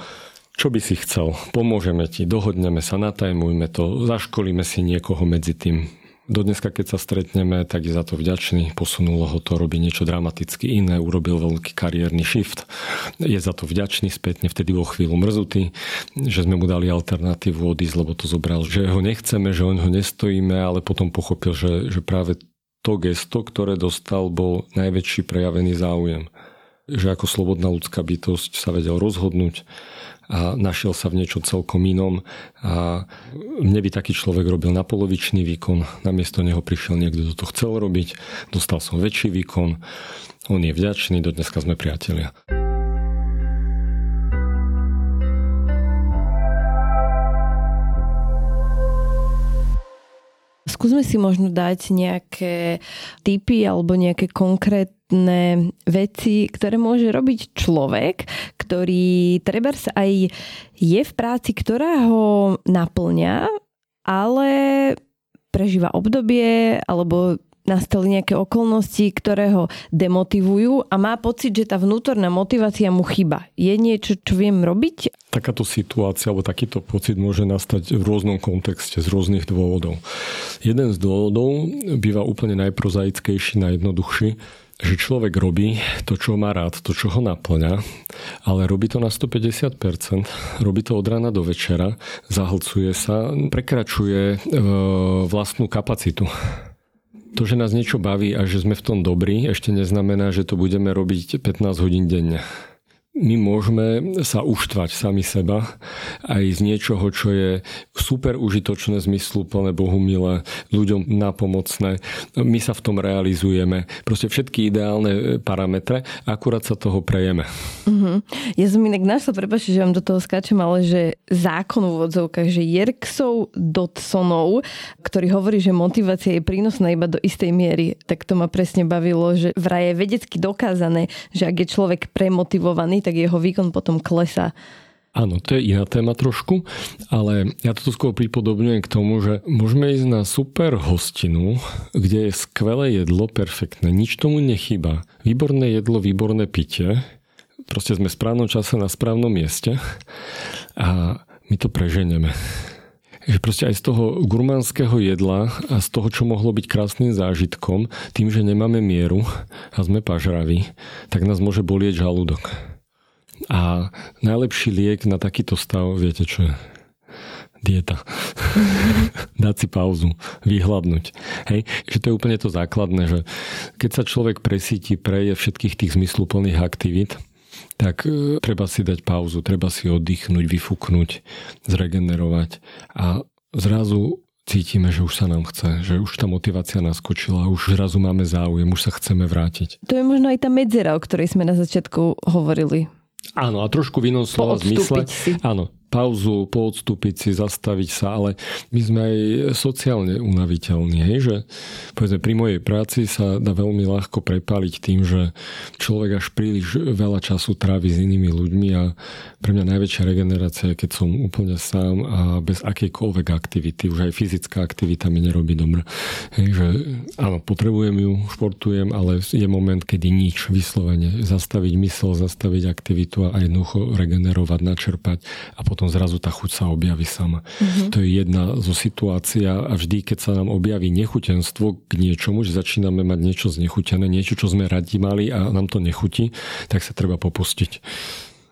Čo by si chcel? Pomôžeme ti, dohodneme sa, natajmujme to, zaškolíme si niekoho medzi tým. Do dneska, keď sa stretneme, tak je za to vďačný. Posunulo ho to, robí niečo dramaticky iné, urobil veľký kariérny shift. Je za to vďačný spätne, vtedy bol chvíľu mrzutý, že sme mu dali alternatívu odísť, lebo to zobral, že ho nechceme, že on ho nestojíme, ale potom pochopil, že, že práve to gesto, ktoré dostal, bol najväčší prejavený záujem. Že ako slobodná ľudská bytosť sa vedel rozhodnúť a našiel sa v niečo celkom inom a mne by taký človek robil na polovičný výkon, namiesto neho prišiel niekto, kto to chcel robiť, dostal som väčší výkon, on je vďačný, do dneska sme priatelia. Skúsme si možno dať nejaké typy alebo nejaké konkrétne konkrétne veci, ktoré môže robiť človek, ktorý treba aj je v práci, ktorá ho naplňa, ale prežíva obdobie alebo nastali nejaké okolnosti, ktoré ho demotivujú a má pocit, že tá vnútorná motivácia mu chyba. Je niečo, čo viem robiť? Takáto situácia alebo takýto pocit môže nastať v rôznom kontexte z rôznych dôvodov. Jeden z dôvodov býva úplne najprozaickejší, najjednoduchší že človek robí to, čo má rád, to, čo ho naplňa, ale robí to na 150%, robí to od rána do večera, zahlcuje sa, prekračuje e, vlastnú kapacitu. To, že nás niečo baví a že sme v tom dobrí, ešte neznamená, že to budeme robiť 15 hodín denne my môžeme sa uštvať sami seba aj z niečoho, čo je super užitočné, zmysluplné, Bohu milé, ľuďom napomocné. My sa v tom realizujeme. Proste všetky ideálne parametre, akurát sa toho prejeme. Uh-huh. Ja som inak našla, prepáčte, že vám do toho skáčem, ale že zákon v úvodzovkách, že Jerksov Dodsonov, ktorý hovorí, že motivácia je prínosná iba do istej miery, tak to ma presne bavilo, že vraj je vedecky dokázané, že ak je človek premotivovaný, tak jeho výkon potom klesá. Áno, to je iná téma trošku, ale ja to skôr pripodobňujem k tomu, že môžeme ísť na super hostinu, kde je skvelé jedlo, perfektné, nič tomu nechýba. Výborné jedlo, výborné pitie, proste sme v správnom čase na správnom mieste a my to preženieme že proste aj z toho gurmánskeho jedla a z toho, čo mohlo byť krásnym zážitkom, tým, že nemáme mieru a sme pažraví, tak nás môže bolieť žalúdok. A najlepší liek na takýto stav, viete čo je? Dieta. Dať si pauzu, vyhľadnúť. Hej, že to je úplne to základné, že keď sa človek presíti, preje všetkých tých zmysluplných aktivít, tak e, treba si dať pauzu, treba si oddychnúť, vyfúknuť, zregenerovať a zrazu cítime, že už sa nám chce, že už tá motivácia naskočila, už zrazu máme záujem, už sa chceme vrátiť. To je možno aj tá medzera, o ktorej sme na začiatku hovorili. Áno, a trošku v inom slova zmysle. Si. Áno, pauzu, poodstúpiť si, zastaviť sa, ale my sme aj sociálne unaviteľní, hej, že povedzme pri mojej práci sa dá veľmi ľahko prepaliť tým, že človek až príliš veľa času trávi s inými ľuďmi a pre mňa najväčšia regenerácia je, keď som úplne sám a bez akejkoľvek aktivity, už aj fyzická aktivita mi nerobí dobre. Hej, že áno, potrebujem ju, športujem, ale je moment, kedy nič, vyslovene, zastaviť mysel, zastaviť aktivitu a jednoducho regenerovať, načerpať a potom potom zrazu tá chuť sa objaví sama. Mm-hmm. To je jedna zo situácií a vždy, keď sa nám objaví nechutenstvo k niečomu, že začíname mať niečo znechutené, niečo, čo sme radi mali a nám to nechutí, tak sa treba popustiť.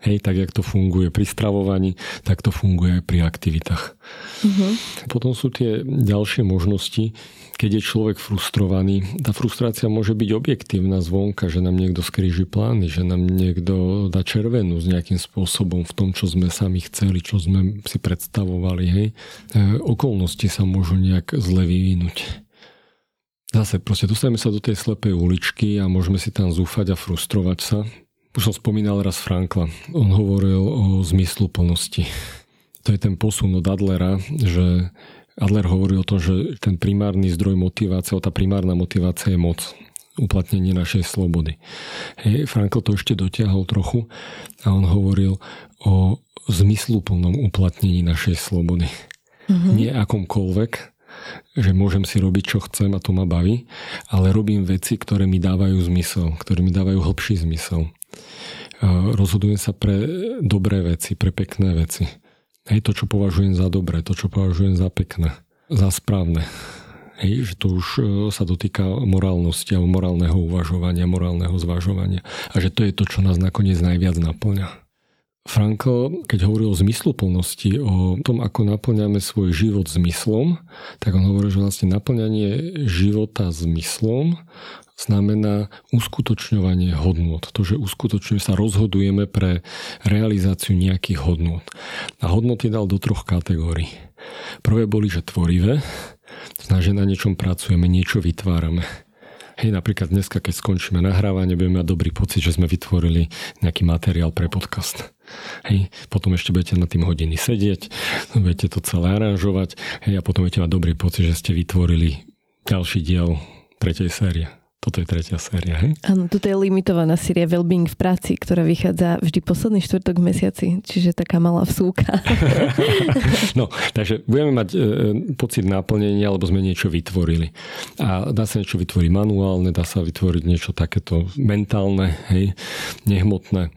Hej, tak jak to funguje pri stravovaní, tak to funguje aj pri aktivitách. Mm-hmm. Potom sú tie ďalšie možnosti, keď je človek frustrovaný. Tá frustrácia môže byť objektívna zvonka, že nám niekto skríži plány, že nám niekto dá červenú s nejakým spôsobom v tom, čo sme sami chceli, čo sme si predstavovali. Hej. E, okolnosti sa môžu nejak zle vyvinúť. Zase proste dostaneme sa do tej slepej uličky a môžeme si tam zúfať a frustrovať sa. Už som spomínal raz Frankla. On hovoril o zmyslu plnosti. To je ten posun od Adlera, že Adler hovorí o tom, že ten primárny zdroj motivácie, tá primárna motivácia je moc uplatnenie našej slobody. Hej, Frankl to ešte dotiahol trochu a on hovoril o zmysluplnom uplatnení našej slobody. Mm-hmm. Nie akomkoľvek, že môžem si robiť, čo chcem a to ma baví, ale robím veci, ktoré mi dávajú zmysel, ktoré mi dávajú hlbší zmysel. Rozhodujem sa pre dobré veci, pre pekné veci. Hej, to, čo považujem za dobré, to, čo považujem za pekné, za správne. Hej, že to už e, sa dotýka morálnosti alebo morálneho uvažovania, morálneho zvažovania. A že to je to, čo nás nakoniec najviac naplňa. Frankl, keď hovoril o zmysluplnosti, o tom, ako naplňame svoj život zmyslom, tak on hovorí, že vlastne naplňanie života zmyslom znamená uskutočňovanie hodnot. To, že uskutočňujeme sa, rozhodujeme pre realizáciu nejakých hodnot. A hodnoty dal do troch kategórií. Prvé boli, že tvorivé, že na niečom pracujeme, niečo vytvárame. Hej, napríklad dneska, keď skončíme nahrávanie, budeme mať dobrý pocit, že sme vytvorili nejaký materiál pre podcast. Hej, potom ešte budete na tým hodiny sedieť, budete to celé aranžovať hej, a potom budete mať dobrý pocit, že ste vytvorili ďalší diel tretej série. Toto je tretia séria, hej? Áno, toto je limitovaná séria Wellbeing v práci, ktorá vychádza vždy posledný štvrtok v mesiaci, čiže taká malá vsúka. no, takže budeme mať e, pocit náplnenia, alebo sme niečo vytvorili. A dá sa niečo vytvoriť manuálne, dá sa vytvoriť niečo takéto mentálne, hej, nehmotné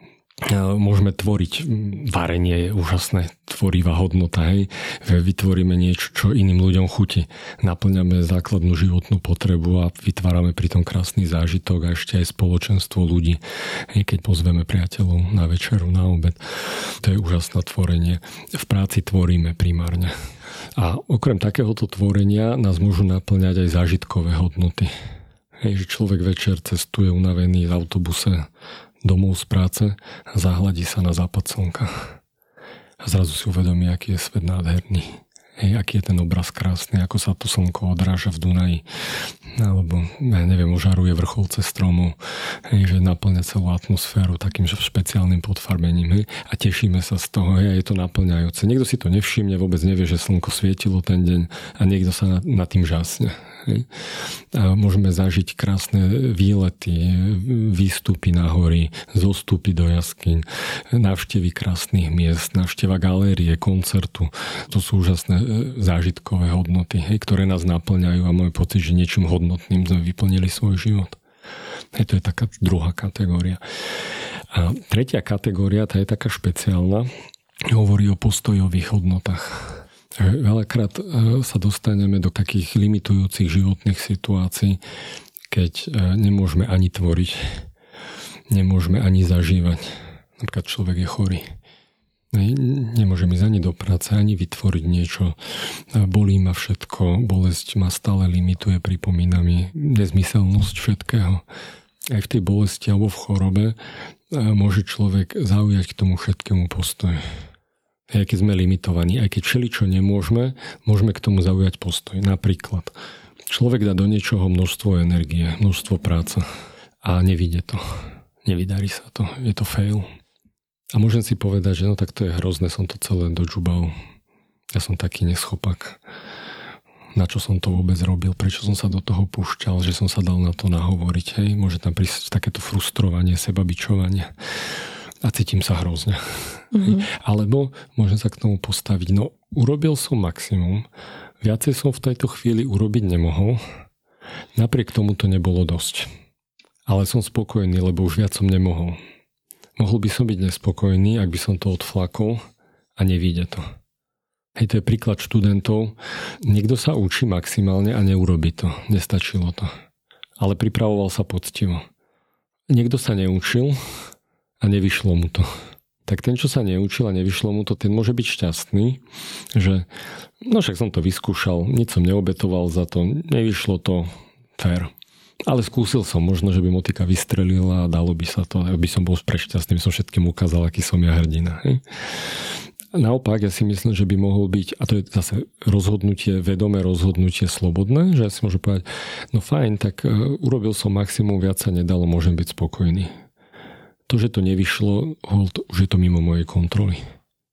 môžeme tvoriť. Varenie je úžasné, tvorivá hodnota. Hej. Vytvoríme niečo, čo iným ľuďom chutí. Naplňame základnú životnú potrebu a vytvárame pri tom krásny zážitok a ešte aj spoločenstvo ľudí. Hej, keď pozveme priateľov na večeru, na obed. To je úžasné tvorenie. V práci tvoríme primárne. A okrem takéhoto tvorenia nás môžu naplňať aj zážitkové hodnoty. Hej, že človek večer cestuje unavený v autobuse domov z práce a zahladí sa na západ slnka. A zrazu si uvedomí, aký je svet nádherný. Hej, aký je ten obraz krásny, ako sa to slnko odráža v Dunaji. Alebo, ja neviem, ožaruje vrcholce stromov, hej, že naplňa celú atmosféru takým že špeciálnym podfarbením. Hej, a tešíme sa z toho, hej, a je to naplňajúce. Niekto si to nevšimne, vôbec nevie, že slnko svietilo ten deň a niekto sa nad, nad tým žasne. A môžeme zažiť krásne výlety, výstupy na hory, zostupy do jaskyň, návštevy krásnych miest, návšteva galérie, koncertu. To sú úžasné e, zážitkové hodnoty, ktoré nás naplňajú a môj pocit, že niečím hodnotným sme vyplnili svoj život. Hej, to je taká druhá kategória. A tretia kategória, tá je taká špeciálna, hovorí o postojových hodnotách. Veľakrát e, sa dostaneme do takých limitujúcich životných situácií, keď e, nemôžeme ani tvoriť, nemôžeme ani zažívať. Napríklad človek je chorý. Nemôžem ísť ani do práce, ani vytvoriť niečo. Bolí ma všetko, bolesť ma stále limituje, pripomína mi nezmyselnosť všetkého. Aj v tej bolesti alebo v chorobe e, môže človek zaujať k tomu všetkému postoj aj keď sme limitovaní, aj keď čo nemôžeme, môžeme k tomu zaujať postoj. Napríklad, človek dá do niečoho množstvo energie, množstvo práce a nevidie to. Nevydarí sa to. Je to fail. A môžem si povedať, že no tak to je hrozné, som to celé dožubal. Ja som taký neschopak. Na čo som to vôbec robil, prečo som sa do toho púšťal, že som sa dal na to nahovoriť. Hej, môže tam prísť takéto frustrovanie, sebabičovanie a cítim sa hrozne. Mm-hmm. Alebo môžem sa k tomu postaviť, no urobil som maximum, viacej som v tejto chvíli urobiť nemohol, napriek tomu to nebolo dosť. Ale som spokojný, lebo už viac som nemohol. Mohol by som byť nespokojný, ak by som to odflakol a nevíde to. Hej, to je príklad študentov. Niekto sa učí maximálne a neurobi to. Nestačilo to. Ale pripravoval sa poctivo. Niekto sa neučil a nevyšlo mu to. Tak ten, čo sa neučil a nevyšlo mu to, ten môže byť šťastný, že no však som to vyskúšal, nič som neobetoval za to, nevyšlo to, fair. Ale skúsil som, možno, že by motika vystrelila a dalo by sa to, aby som bol prešťastný, by som všetkým ukázal, aký som ja hrdina. Hej? Naopak, ja si myslím, že by mohol byť, a to je zase rozhodnutie, vedomé rozhodnutie slobodné, že ja si môžem povedať, no fajn, tak uh, urobil som maximum, viac sa nedalo, môžem byť spokojný. To, že to nevyšlo, hold, už je to mimo mojej kontroly.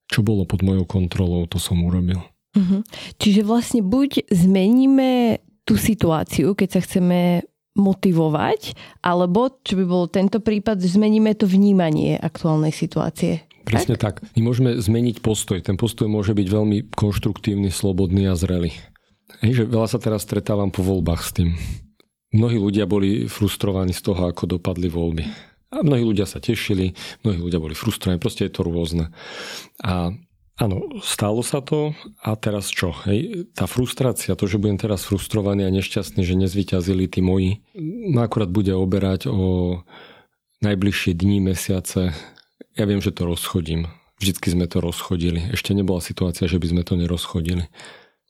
Čo bolo pod mojou kontrolou, to som urobil. Uh-huh. Čiže vlastne buď zmeníme tú situáciu, keď sa chceme motivovať, alebo, čo by bol tento prípad, zmeníme to vnímanie aktuálnej situácie. Presne tak? tak. My môžeme zmeniť postoj. Ten postoj môže byť veľmi konštruktívny, slobodný a zrelý. Hej, že veľa sa teraz stretávam po voľbách s tým. Mnohí ľudia boli frustrovaní z toho, ako dopadli voľby. A mnohí ľudia sa tešili, mnohí ľudia boli frustrovaní, proste je to rôzne. A Áno, stalo sa to a teraz čo? Hej? Tá frustrácia, to, že budem teraz frustrovaný a nešťastný, že nezvyťazili tí moji, ma akurát bude oberať o najbližšie dní, mesiace. Ja viem, že to rozchodím. Vždycky sme to rozchodili. Ešte nebola situácia, že by sme to nerozchodili.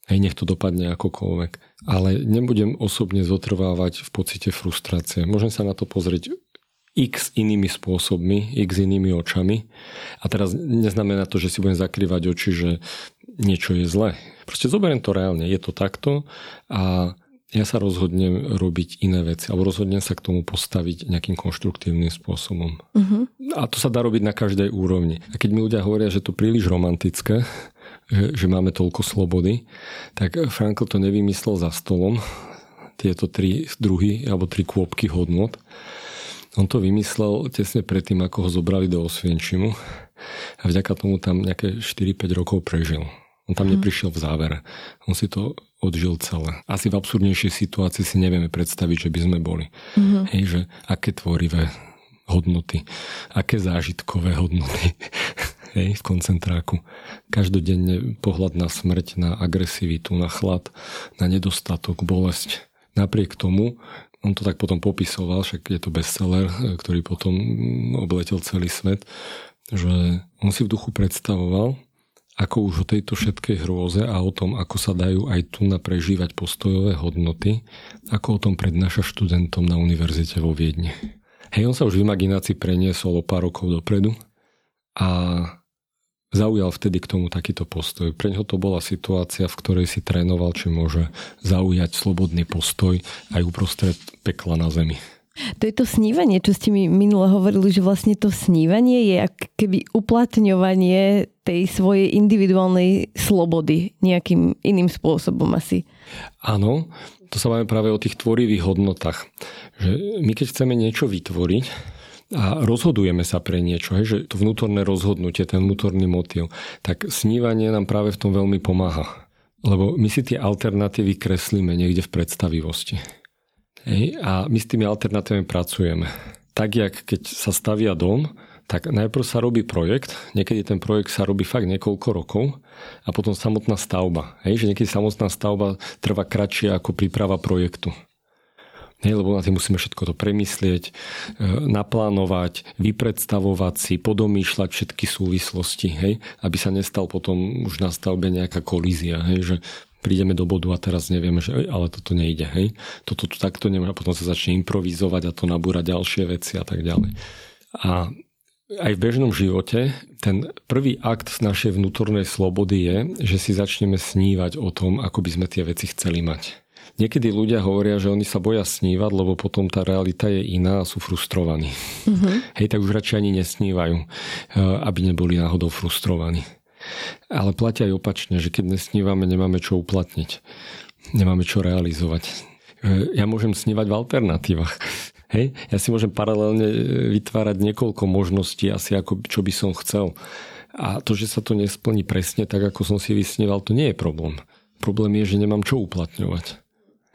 Hej, nech to dopadne akokoľvek. Ale nebudem osobne zotrvávať v pocite frustrácie. Môžem sa na to pozrieť x inými spôsobmi, x inými očami. A teraz neznamená to, že si budem zakrývať oči, že niečo je zlé. Proste zoberiem to reálne, je to takto a ja sa rozhodnem robiť iné veci alebo rozhodnem sa k tomu postaviť nejakým konštruktívnym spôsobom. Uh-huh. A to sa dá robiť na každej úrovni. A keď mi ľudia hovoria, že to príliš romantické, že, že máme toľko slobody, tak Frankl to nevymyslel za stolom, tieto tri druhy alebo tri kôpky hodnot, on to vymyslel tesne predtým, ako ho zobrali do Osvienčimu a vďaka tomu tam nejaké 4-5 rokov prežil. On tam hmm. neprišiel v závere. On si to odžil celé. Asi v absurdnejšej situácii si nevieme predstaviť, že by sme boli. Mm-hmm. Hej, že aké tvorivé hodnoty, aké zážitkové hodnoty hej, v koncentráku. Každodenne pohľad na smrť, na agresivitu, na chlad, na nedostatok, bolesť. Napriek tomu on to tak potom popisoval, však je to bestseller, e, ktorý potom obletel celý svet, že on si v duchu predstavoval, ako už o tejto všetkej hrôze a o tom, ako sa dajú aj tu na prežívať postojové hodnoty, ako o tom prednáša študentom na univerzite vo Viedni. Hej, on sa už v imaginácii preniesol o pár rokov dopredu a zaujal vtedy k tomu takýto postoj. Pre neho to bola situácia, v ktorej si trénoval, či môže zaujať slobodný postoj aj uprostred pekla na zemi. To je to snívanie, čo ste mi minule hovorili, že vlastne to snívanie je ako keby uplatňovanie tej svojej individuálnej slobody nejakým iným spôsobom asi. Áno, to sa máme práve o tých tvorivých hodnotách. Že my keď chceme niečo vytvoriť, a rozhodujeme sa pre niečo, hej, že to vnútorné rozhodnutie, ten vnútorný motív, tak snívanie nám práve v tom veľmi pomáha. Lebo my si tie alternatívy kreslíme niekde v predstavivosti. Hej, a my s tými alternatívami pracujeme. Tak, jak keď sa stavia dom, tak najprv sa robí projekt, niekedy ten projekt sa robí fakt niekoľko rokov a potom samotná stavba. Hej, že niekedy samotná stavba trvá kratšie ako príprava projektu. Hej, lebo na tým musíme všetko to premyslieť, e, naplánovať, vypredstavovať si, podomýšľať všetky súvislosti, hej, aby sa nestal potom už na stavbe nejaká kolízia, hej, že prídeme do bodu a teraz nevieme, že ale toto nejde, hej. Toto tu takto a potom sa začne improvizovať a to nabúra ďalšie veci a tak ďalej. A aj v bežnom živote ten prvý akt z našej vnútornej slobody je, že si začneme snívať o tom, ako by sme tie veci chceli mať. Niekedy ľudia hovoria, že oni sa boja snívať, lebo potom tá realita je iná a sú frustrovaní. Uh-huh. Hej, tak už radšej ani nesnívajú, eh, aby neboli náhodou frustrovaní. Ale platia aj opačne, že keď nesnívame, nemáme čo uplatniť. Nemáme čo realizovať. Eh, ja môžem snívať v alternatívach. Hej? Ja si môžem paralelne eh, vytvárať niekoľko možností asi ako čo by som chcel. A to, že sa to nesplní presne tak, ako som si vysníval, to nie je problém. Problém je, že nemám čo uplatňovať.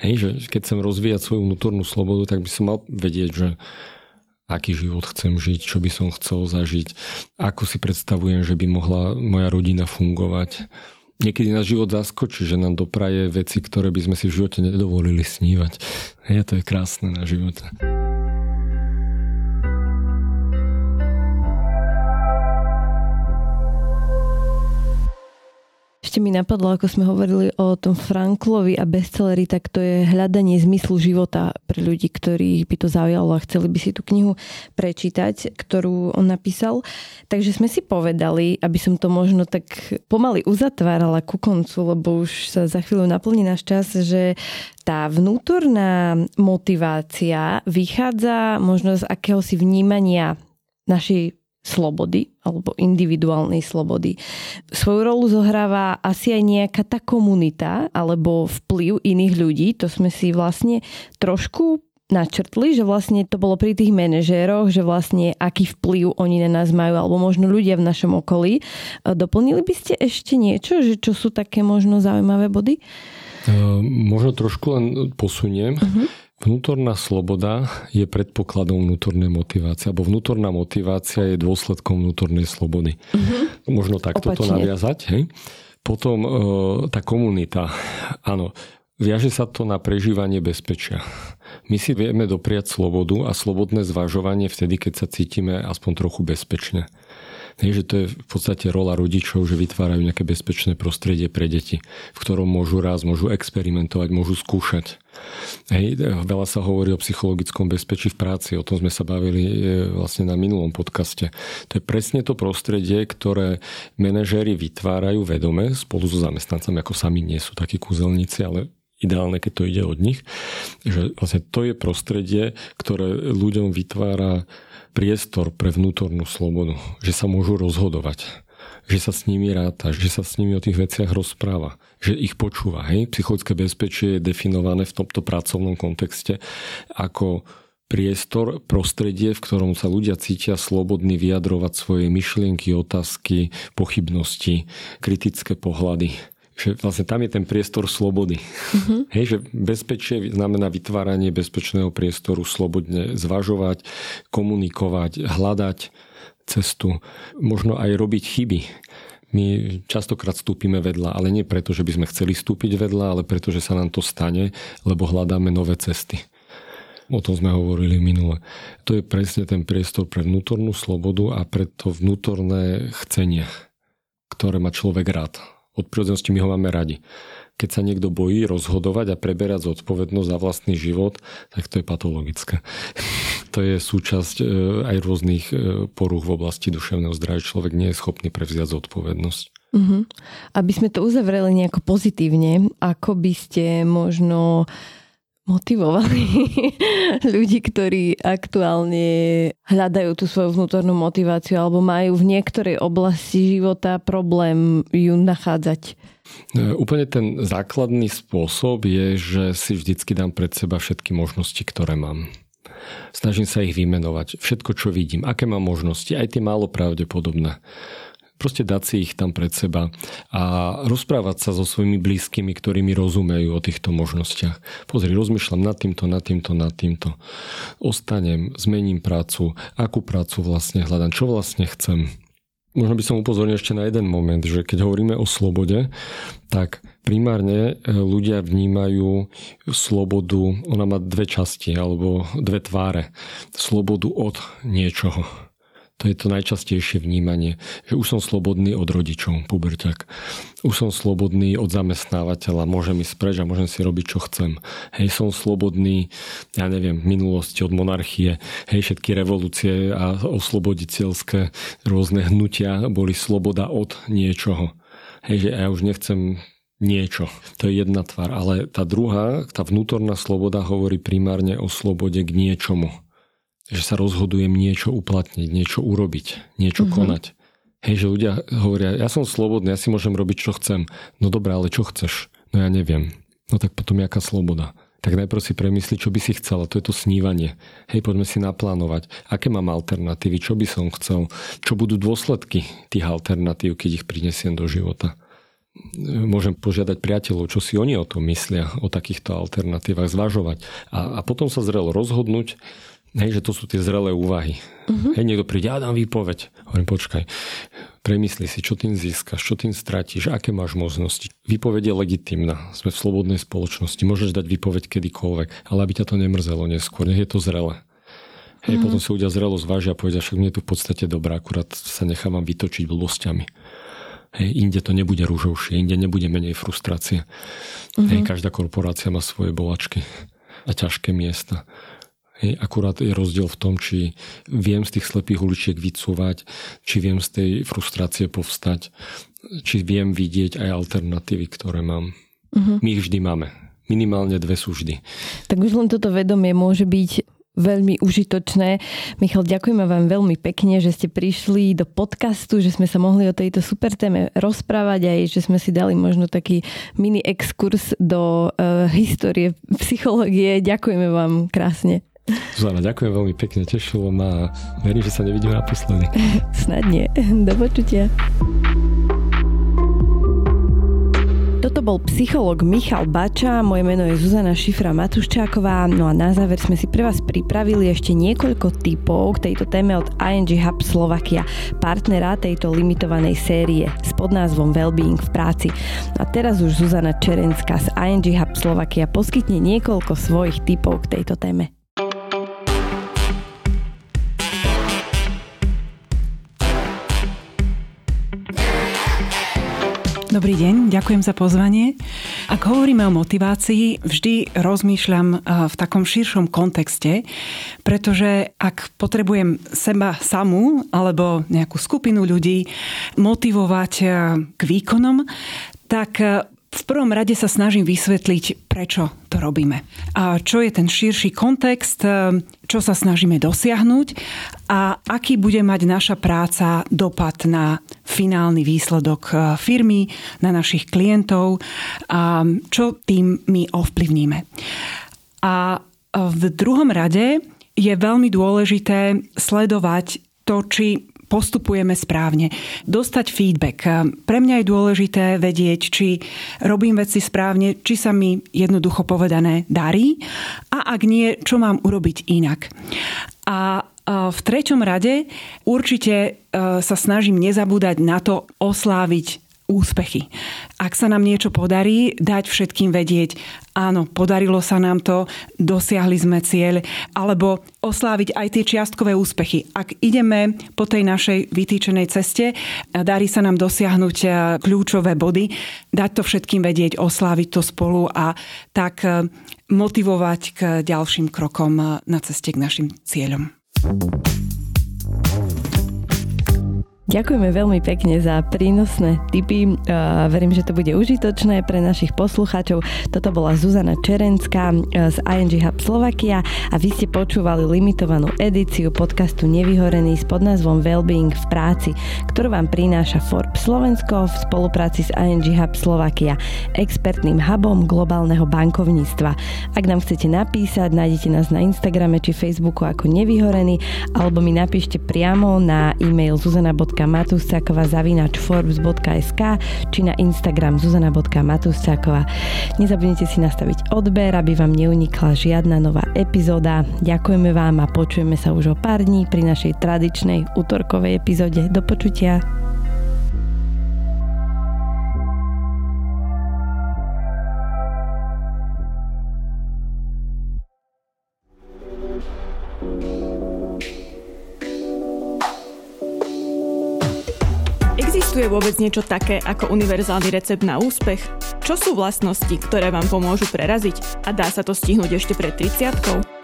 Hej, že keď chcem rozvíjať svoju vnútornú slobodu, tak by som mal vedieť, že aký život chcem žiť, čo by som chcel zažiť, ako si predstavujem, že by mohla moja rodina fungovať. Niekedy nás život zaskočí, že nám dopraje veci, ktoré by sme si v živote nedovolili snívať. Hej, to je krásne na živote. Ešte mi napadlo, ako sme hovorili o tom Franklovi a bestselleri, tak to je hľadanie zmyslu života pre ľudí, ktorých by to zaujalo a chceli by si tú knihu prečítať, ktorú on napísal. Takže sme si povedali, aby som to možno tak pomaly uzatvárala ku koncu, lebo už sa za chvíľu naplní náš čas, že tá vnútorná motivácia vychádza možno z akéhosi vnímania našej slobody alebo individuálnej slobody. Svoju rolu zohráva asi aj nejaká tá komunita alebo vplyv iných ľudí. To sme si vlastne trošku načrtli, že vlastne to bolo pri tých manažéroch, že vlastne aký vplyv oni na nás majú, alebo možno ľudia v našom okolí. Doplnili by ste ešte niečo, že čo sú také možno zaujímavé body? Uh, možno trošku len posuniem. Uh-huh. Vnútorná sloboda je predpokladom vnútornej motivácie, alebo vnútorná motivácia je dôsledkom vnútornej slobody. Uh-huh. Možno takto Opačne. to naviazať. Hej? Potom e, tá komunita, áno, viaže sa to na prežívanie bezpečia. My si vieme dopriať slobodu a slobodné zvažovanie vtedy, keď sa cítime aspoň trochu bezpečne. Hej, že to je v podstate rola rodičov, že vytvárajú nejaké bezpečné prostredie pre deti, v ktorom môžu raz, môžu experimentovať, môžu skúšať. Hej, veľa sa hovorí o psychologickom bezpečí v práci, o tom sme sa bavili e, vlastne na minulom podcaste. To je presne to prostredie, ktoré manažéri vytvárajú vedome spolu so zamestnancami, ako sami nie sú takí kúzelníci, ale ideálne, keď to ide od nich, že vlastne to je prostredie, ktoré ľuďom vytvára priestor pre vnútornú slobodu, že sa môžu rozhodovať, že sa s nimi ráta, že sa s nimi o tých veciach rozpráva, že ich počúva. Hej? Psychologické bezpečie je definované v tomto pracovnom kontexte ako priestor, prostredie, v ktorom sa ľudia cítia slobodní vyjadrovať svoje myšlienky, otázky, pochybnosti, kritické pohľady že vlastne tam je ten priestor slobody. Uh-huh. Hej, že bezpečie znamená vytváranie bezpečného priestoru, slobodne zvažovať, komunikovať, hľadať cestu, možno aj robiť chyby. My častokrát vstúpime vedľa, ale nie preto, že by sme chceli vstúpiť vedľa, ale preto, že sa nám to stane, lebo hľadáme nové cesty. O tom sme hovorili minule. To je presne ten priestor pre vnútornú slobodu a pre to vnútorné chcenie, ktoré má človek rád od prírodzenosti my ho máme radi. Keď sa niekto bojí rozhodovať a preberať zodpovednosť za vlastný život, tak to je patologické. to je súčasť e, aj rôznych e, poruch v oblasti duševného zdravia. Človek nie je schopný prevziať zodpovednosť. Uh-huh. Aby sme to uzavreli nejako pozitívne, ako by ste možno motivovali ľudí, ktorí aktuálne hľadajú tú svoju vnútornú motiváciu alebo majú v niektorej oblasti života problém ju nachádzať? E, úplne ten základný spôsob je, že si vždycky dám pred seba všetky možnosti, ktoré mám. Snažím sa ich vymenovať. Všetko, čo vidím. Aké mám možnosti, aj tie málo pravdepodobné. Proste dať si ich tam pred seba a rozprávať sa so svojimi blízkymi, ktorí mi rozumejú o týchto možnostiach. Pozri, rozmýšľam nad týmto, nad týmto, nad týmto. Ostanem, zmením prácu, akú prácu vlastne hľadám, čo vlastne chcem. Možno by som upozornil ešte na jeden moment, že keď hovoríme o slobode, tak primárne e, ľudia vnímajú slobodu, ona má dve časti alebo dve tváre. Slobodu od niečoho to je to najčastejšie vnímanie, že už som slobodný od rodičov, puberťak. Už som slobodný od zamestnávateľa, môžem ísť preč a môžem si robiť, čo chcem. Hej, som slobodný, ja neviem, minulosti od monarchie. Hej, všetky revolúcie a osloboditeľské rôzne hnutia boli sloboda od niečoho. Hej, že ja už nechcem niečo. To je jedna tvár. Ale tá druhá, tá vnútorná sloboda hovorí primárne o slobode k niečomu. Že sa rozhodujem niečo uplatniť, niečo urobiť, niečo mm-hmm. konať. Hej, že ľudia hovoria, ja som slobodný, ja si môžem robiť, čo chcem. No dobré, ale čo chceš? No ja neviem. No tak potom jaká sloboda? Tak najprv si premysli, čo by si chcela. To je to snívanie. Hej, poďme si naplánovať, aké mám alternatívy, čo by som chcel, čo budú dôsledky tých alternatív, keď ich prinesiem do života môžem požiadať priateľov, čo si oni o tom myslia, o takýchto alternatívach, zvažovať. A, a potom sa zrel rozhodnúť, hej, že to sú tie zrelé úvahy. Uh-huh. Hej, niekto príde, ja dám výpoveď. Hovorím, počkaj, premysli si, čo tým získaš, čo tým stratíš, aké máš možnosti. Výpoveď je legitimná. Sme v slobodnej spoločnosti. Môžeš dať výpoveď kedykoľvek, ale aby ťa to nemrzelo neskôr, nech je to zrelé. Hej, uh-huh. potom si ľudia zrelo zvážia a povedia, však mne je tu v podstate dobré, akurát sa nechávam vytočiť blbosťami. Hej, inde to nebude rúžovšie, inde nebude menej frustrácie. Mm-hmm. Hej, každá korporácia má svoje bolačky a ťažké miesta. Hej, akurát je rozdiel v tom, či viem z tých slepých uličiek vycúvať, či viem z tej frustrácie povstať, či viem vidieť aj alternatívy, ktoré mám. Mm-hmm. My ich vždy máme. Minimálne dve sú vždy. Tak už len toto vedomie môže byť veľmi užitočné. Michal, ďakujeme vám veľmi pekne, že ste prišli do podcastu, že sme sa mohli o tejto super téme rozprávať aj, že sme si dali možno taký mini exkurs do uh, histórie psychológie. Ďakujeme vám krásne. Zuzana, ďakujem veľmi pekne, tešilo ma a verím, že sa nevidíme naposledy. Snad nie. Do počutia. Toto bol psycholog Michal Bača, moje meno je Zuzana Šifra Matuščáková, no a na záver sme si pre vás pripravili ešte niekoľko typov k tejto téme od ING Hub Slovakia, partnera tejto limitovanej série s podnázvom Wellbeing v práci. A teraz už Zuzana Čerenská z ING Hub Slovakia poskytne niekoľko svojich typov k tejto téme. Dobrý deň, ďakujem za pozvanie. Ak hovoríme o motivácii, vždy rozmýšľam eh, v takom širšom kontexte, pretože ak potrebujem seba samú alebo nejakú skupinu ľudí motivovať eh, k výkonom, tak eh, v prvom rade sa snažím vysvetliť, prečo to robíme. A čo je ten širší kontext, čo sa snažíme dosiahnuť a aký bude mať naša práca dopad na finálny výsledok firmy, na našich klientov a čo tým my ovplyvníme. A v druhom rade je veľmi dôležité sledovať to, či postupujeme správne. Dostať feedback. Pre mňa je dôležité vedieť, či robím veci správne, či sa mi jednoducho povedané darí a ak nie, čo mám urobiť inak. A v treťom rade určite e, sa snažím nezabúdať na to osláviť úspechy. Ak sa nám niečo podarí, dať všetkým vedieť, áno, podarilo sa nám to, dosiahli sme cieľ, alebo osláviť aj tie čiastkové úspechy. Ak ideme po tej našej vytýčenej ceste, darí sa nám dosiahnuť e, kľúčové body, dať to všetkým vedieť, osláviť to spolu a tak e, motivovať k ďalším krokom e, na ceste k našim cieľom. Ďakujeme veľmi pekne za prínosné tipy. Verím, že to bude užitočné pre našich poslucháčov. Toto bola Zuzana Čerenská z ING Hub Slovakia a vy ste počúvali limitovanú edíciu podcastu Nevyhorený s podnázvom Wellbeing v práci, ktorú vám prináša Forbes Slovensko v spolupráci s ING Hub Slovakia, expertným hubom globálneho bankovníctva. Ak nám chcete napísať, nájdete nás na Instagrame či Facebooku ako Nevyhorený alebo mi napíšte priamo na e-mail zuzana.com zuzana.matuscáková zavinač forbes.sk či na Instagram zuzana.matuscáková. Nezabudnite si nastaviť odber, aby vám neunikla žiadna nová epizóda. Ďakujeme vám a počujeme sa už o pár dní pri našej tradičnej útorkovej epizóde. Do počutia. Vôbec niečo také ako univerzálny recept na úspech? Čo sú vlastnosti, ktoré vám pomôžu preraziť a dá sa to stihnúť ešte pred 30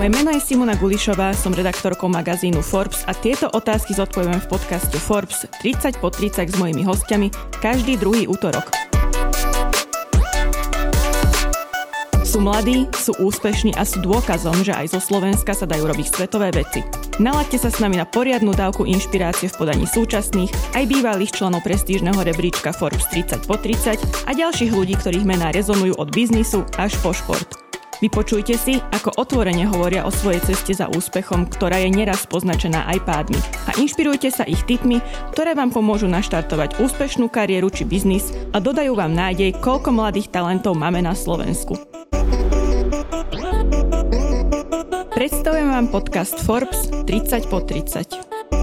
moje meno je Simona Gulišová, som redaktorkou magazínu Forbes a tieto otázky zodpovieme v podcaste Forbes 30 po 30 s mojimi hostiami každý druhý útorok. Sú mladí, sú úspešní a sú dôkazom, že aj zo Slovenska sa dajú robiť svetové veci. Nalaďte sa s nami na poriadnu dávku inšpirácie v podaní súčasných, aj bývalých členov prestížneho rebríčka Forbes 30 po 30 a ďalších ľudí, ktorých mená rezonujú od biznisu až po šport. Vypočujte si, ako otvorene hovoria o svojej ceste za úspechom, ktorá je neraz poznačená aj pádmi. A inšpirujte sa ich tipmi, ktoré vám pomôžu naštartovať úspešnú kariéru či biznis a dodajú vám nádej, koľko mladých talentov máme na Slovensku. Predstavujem vám podcast Forbes 30 po 30.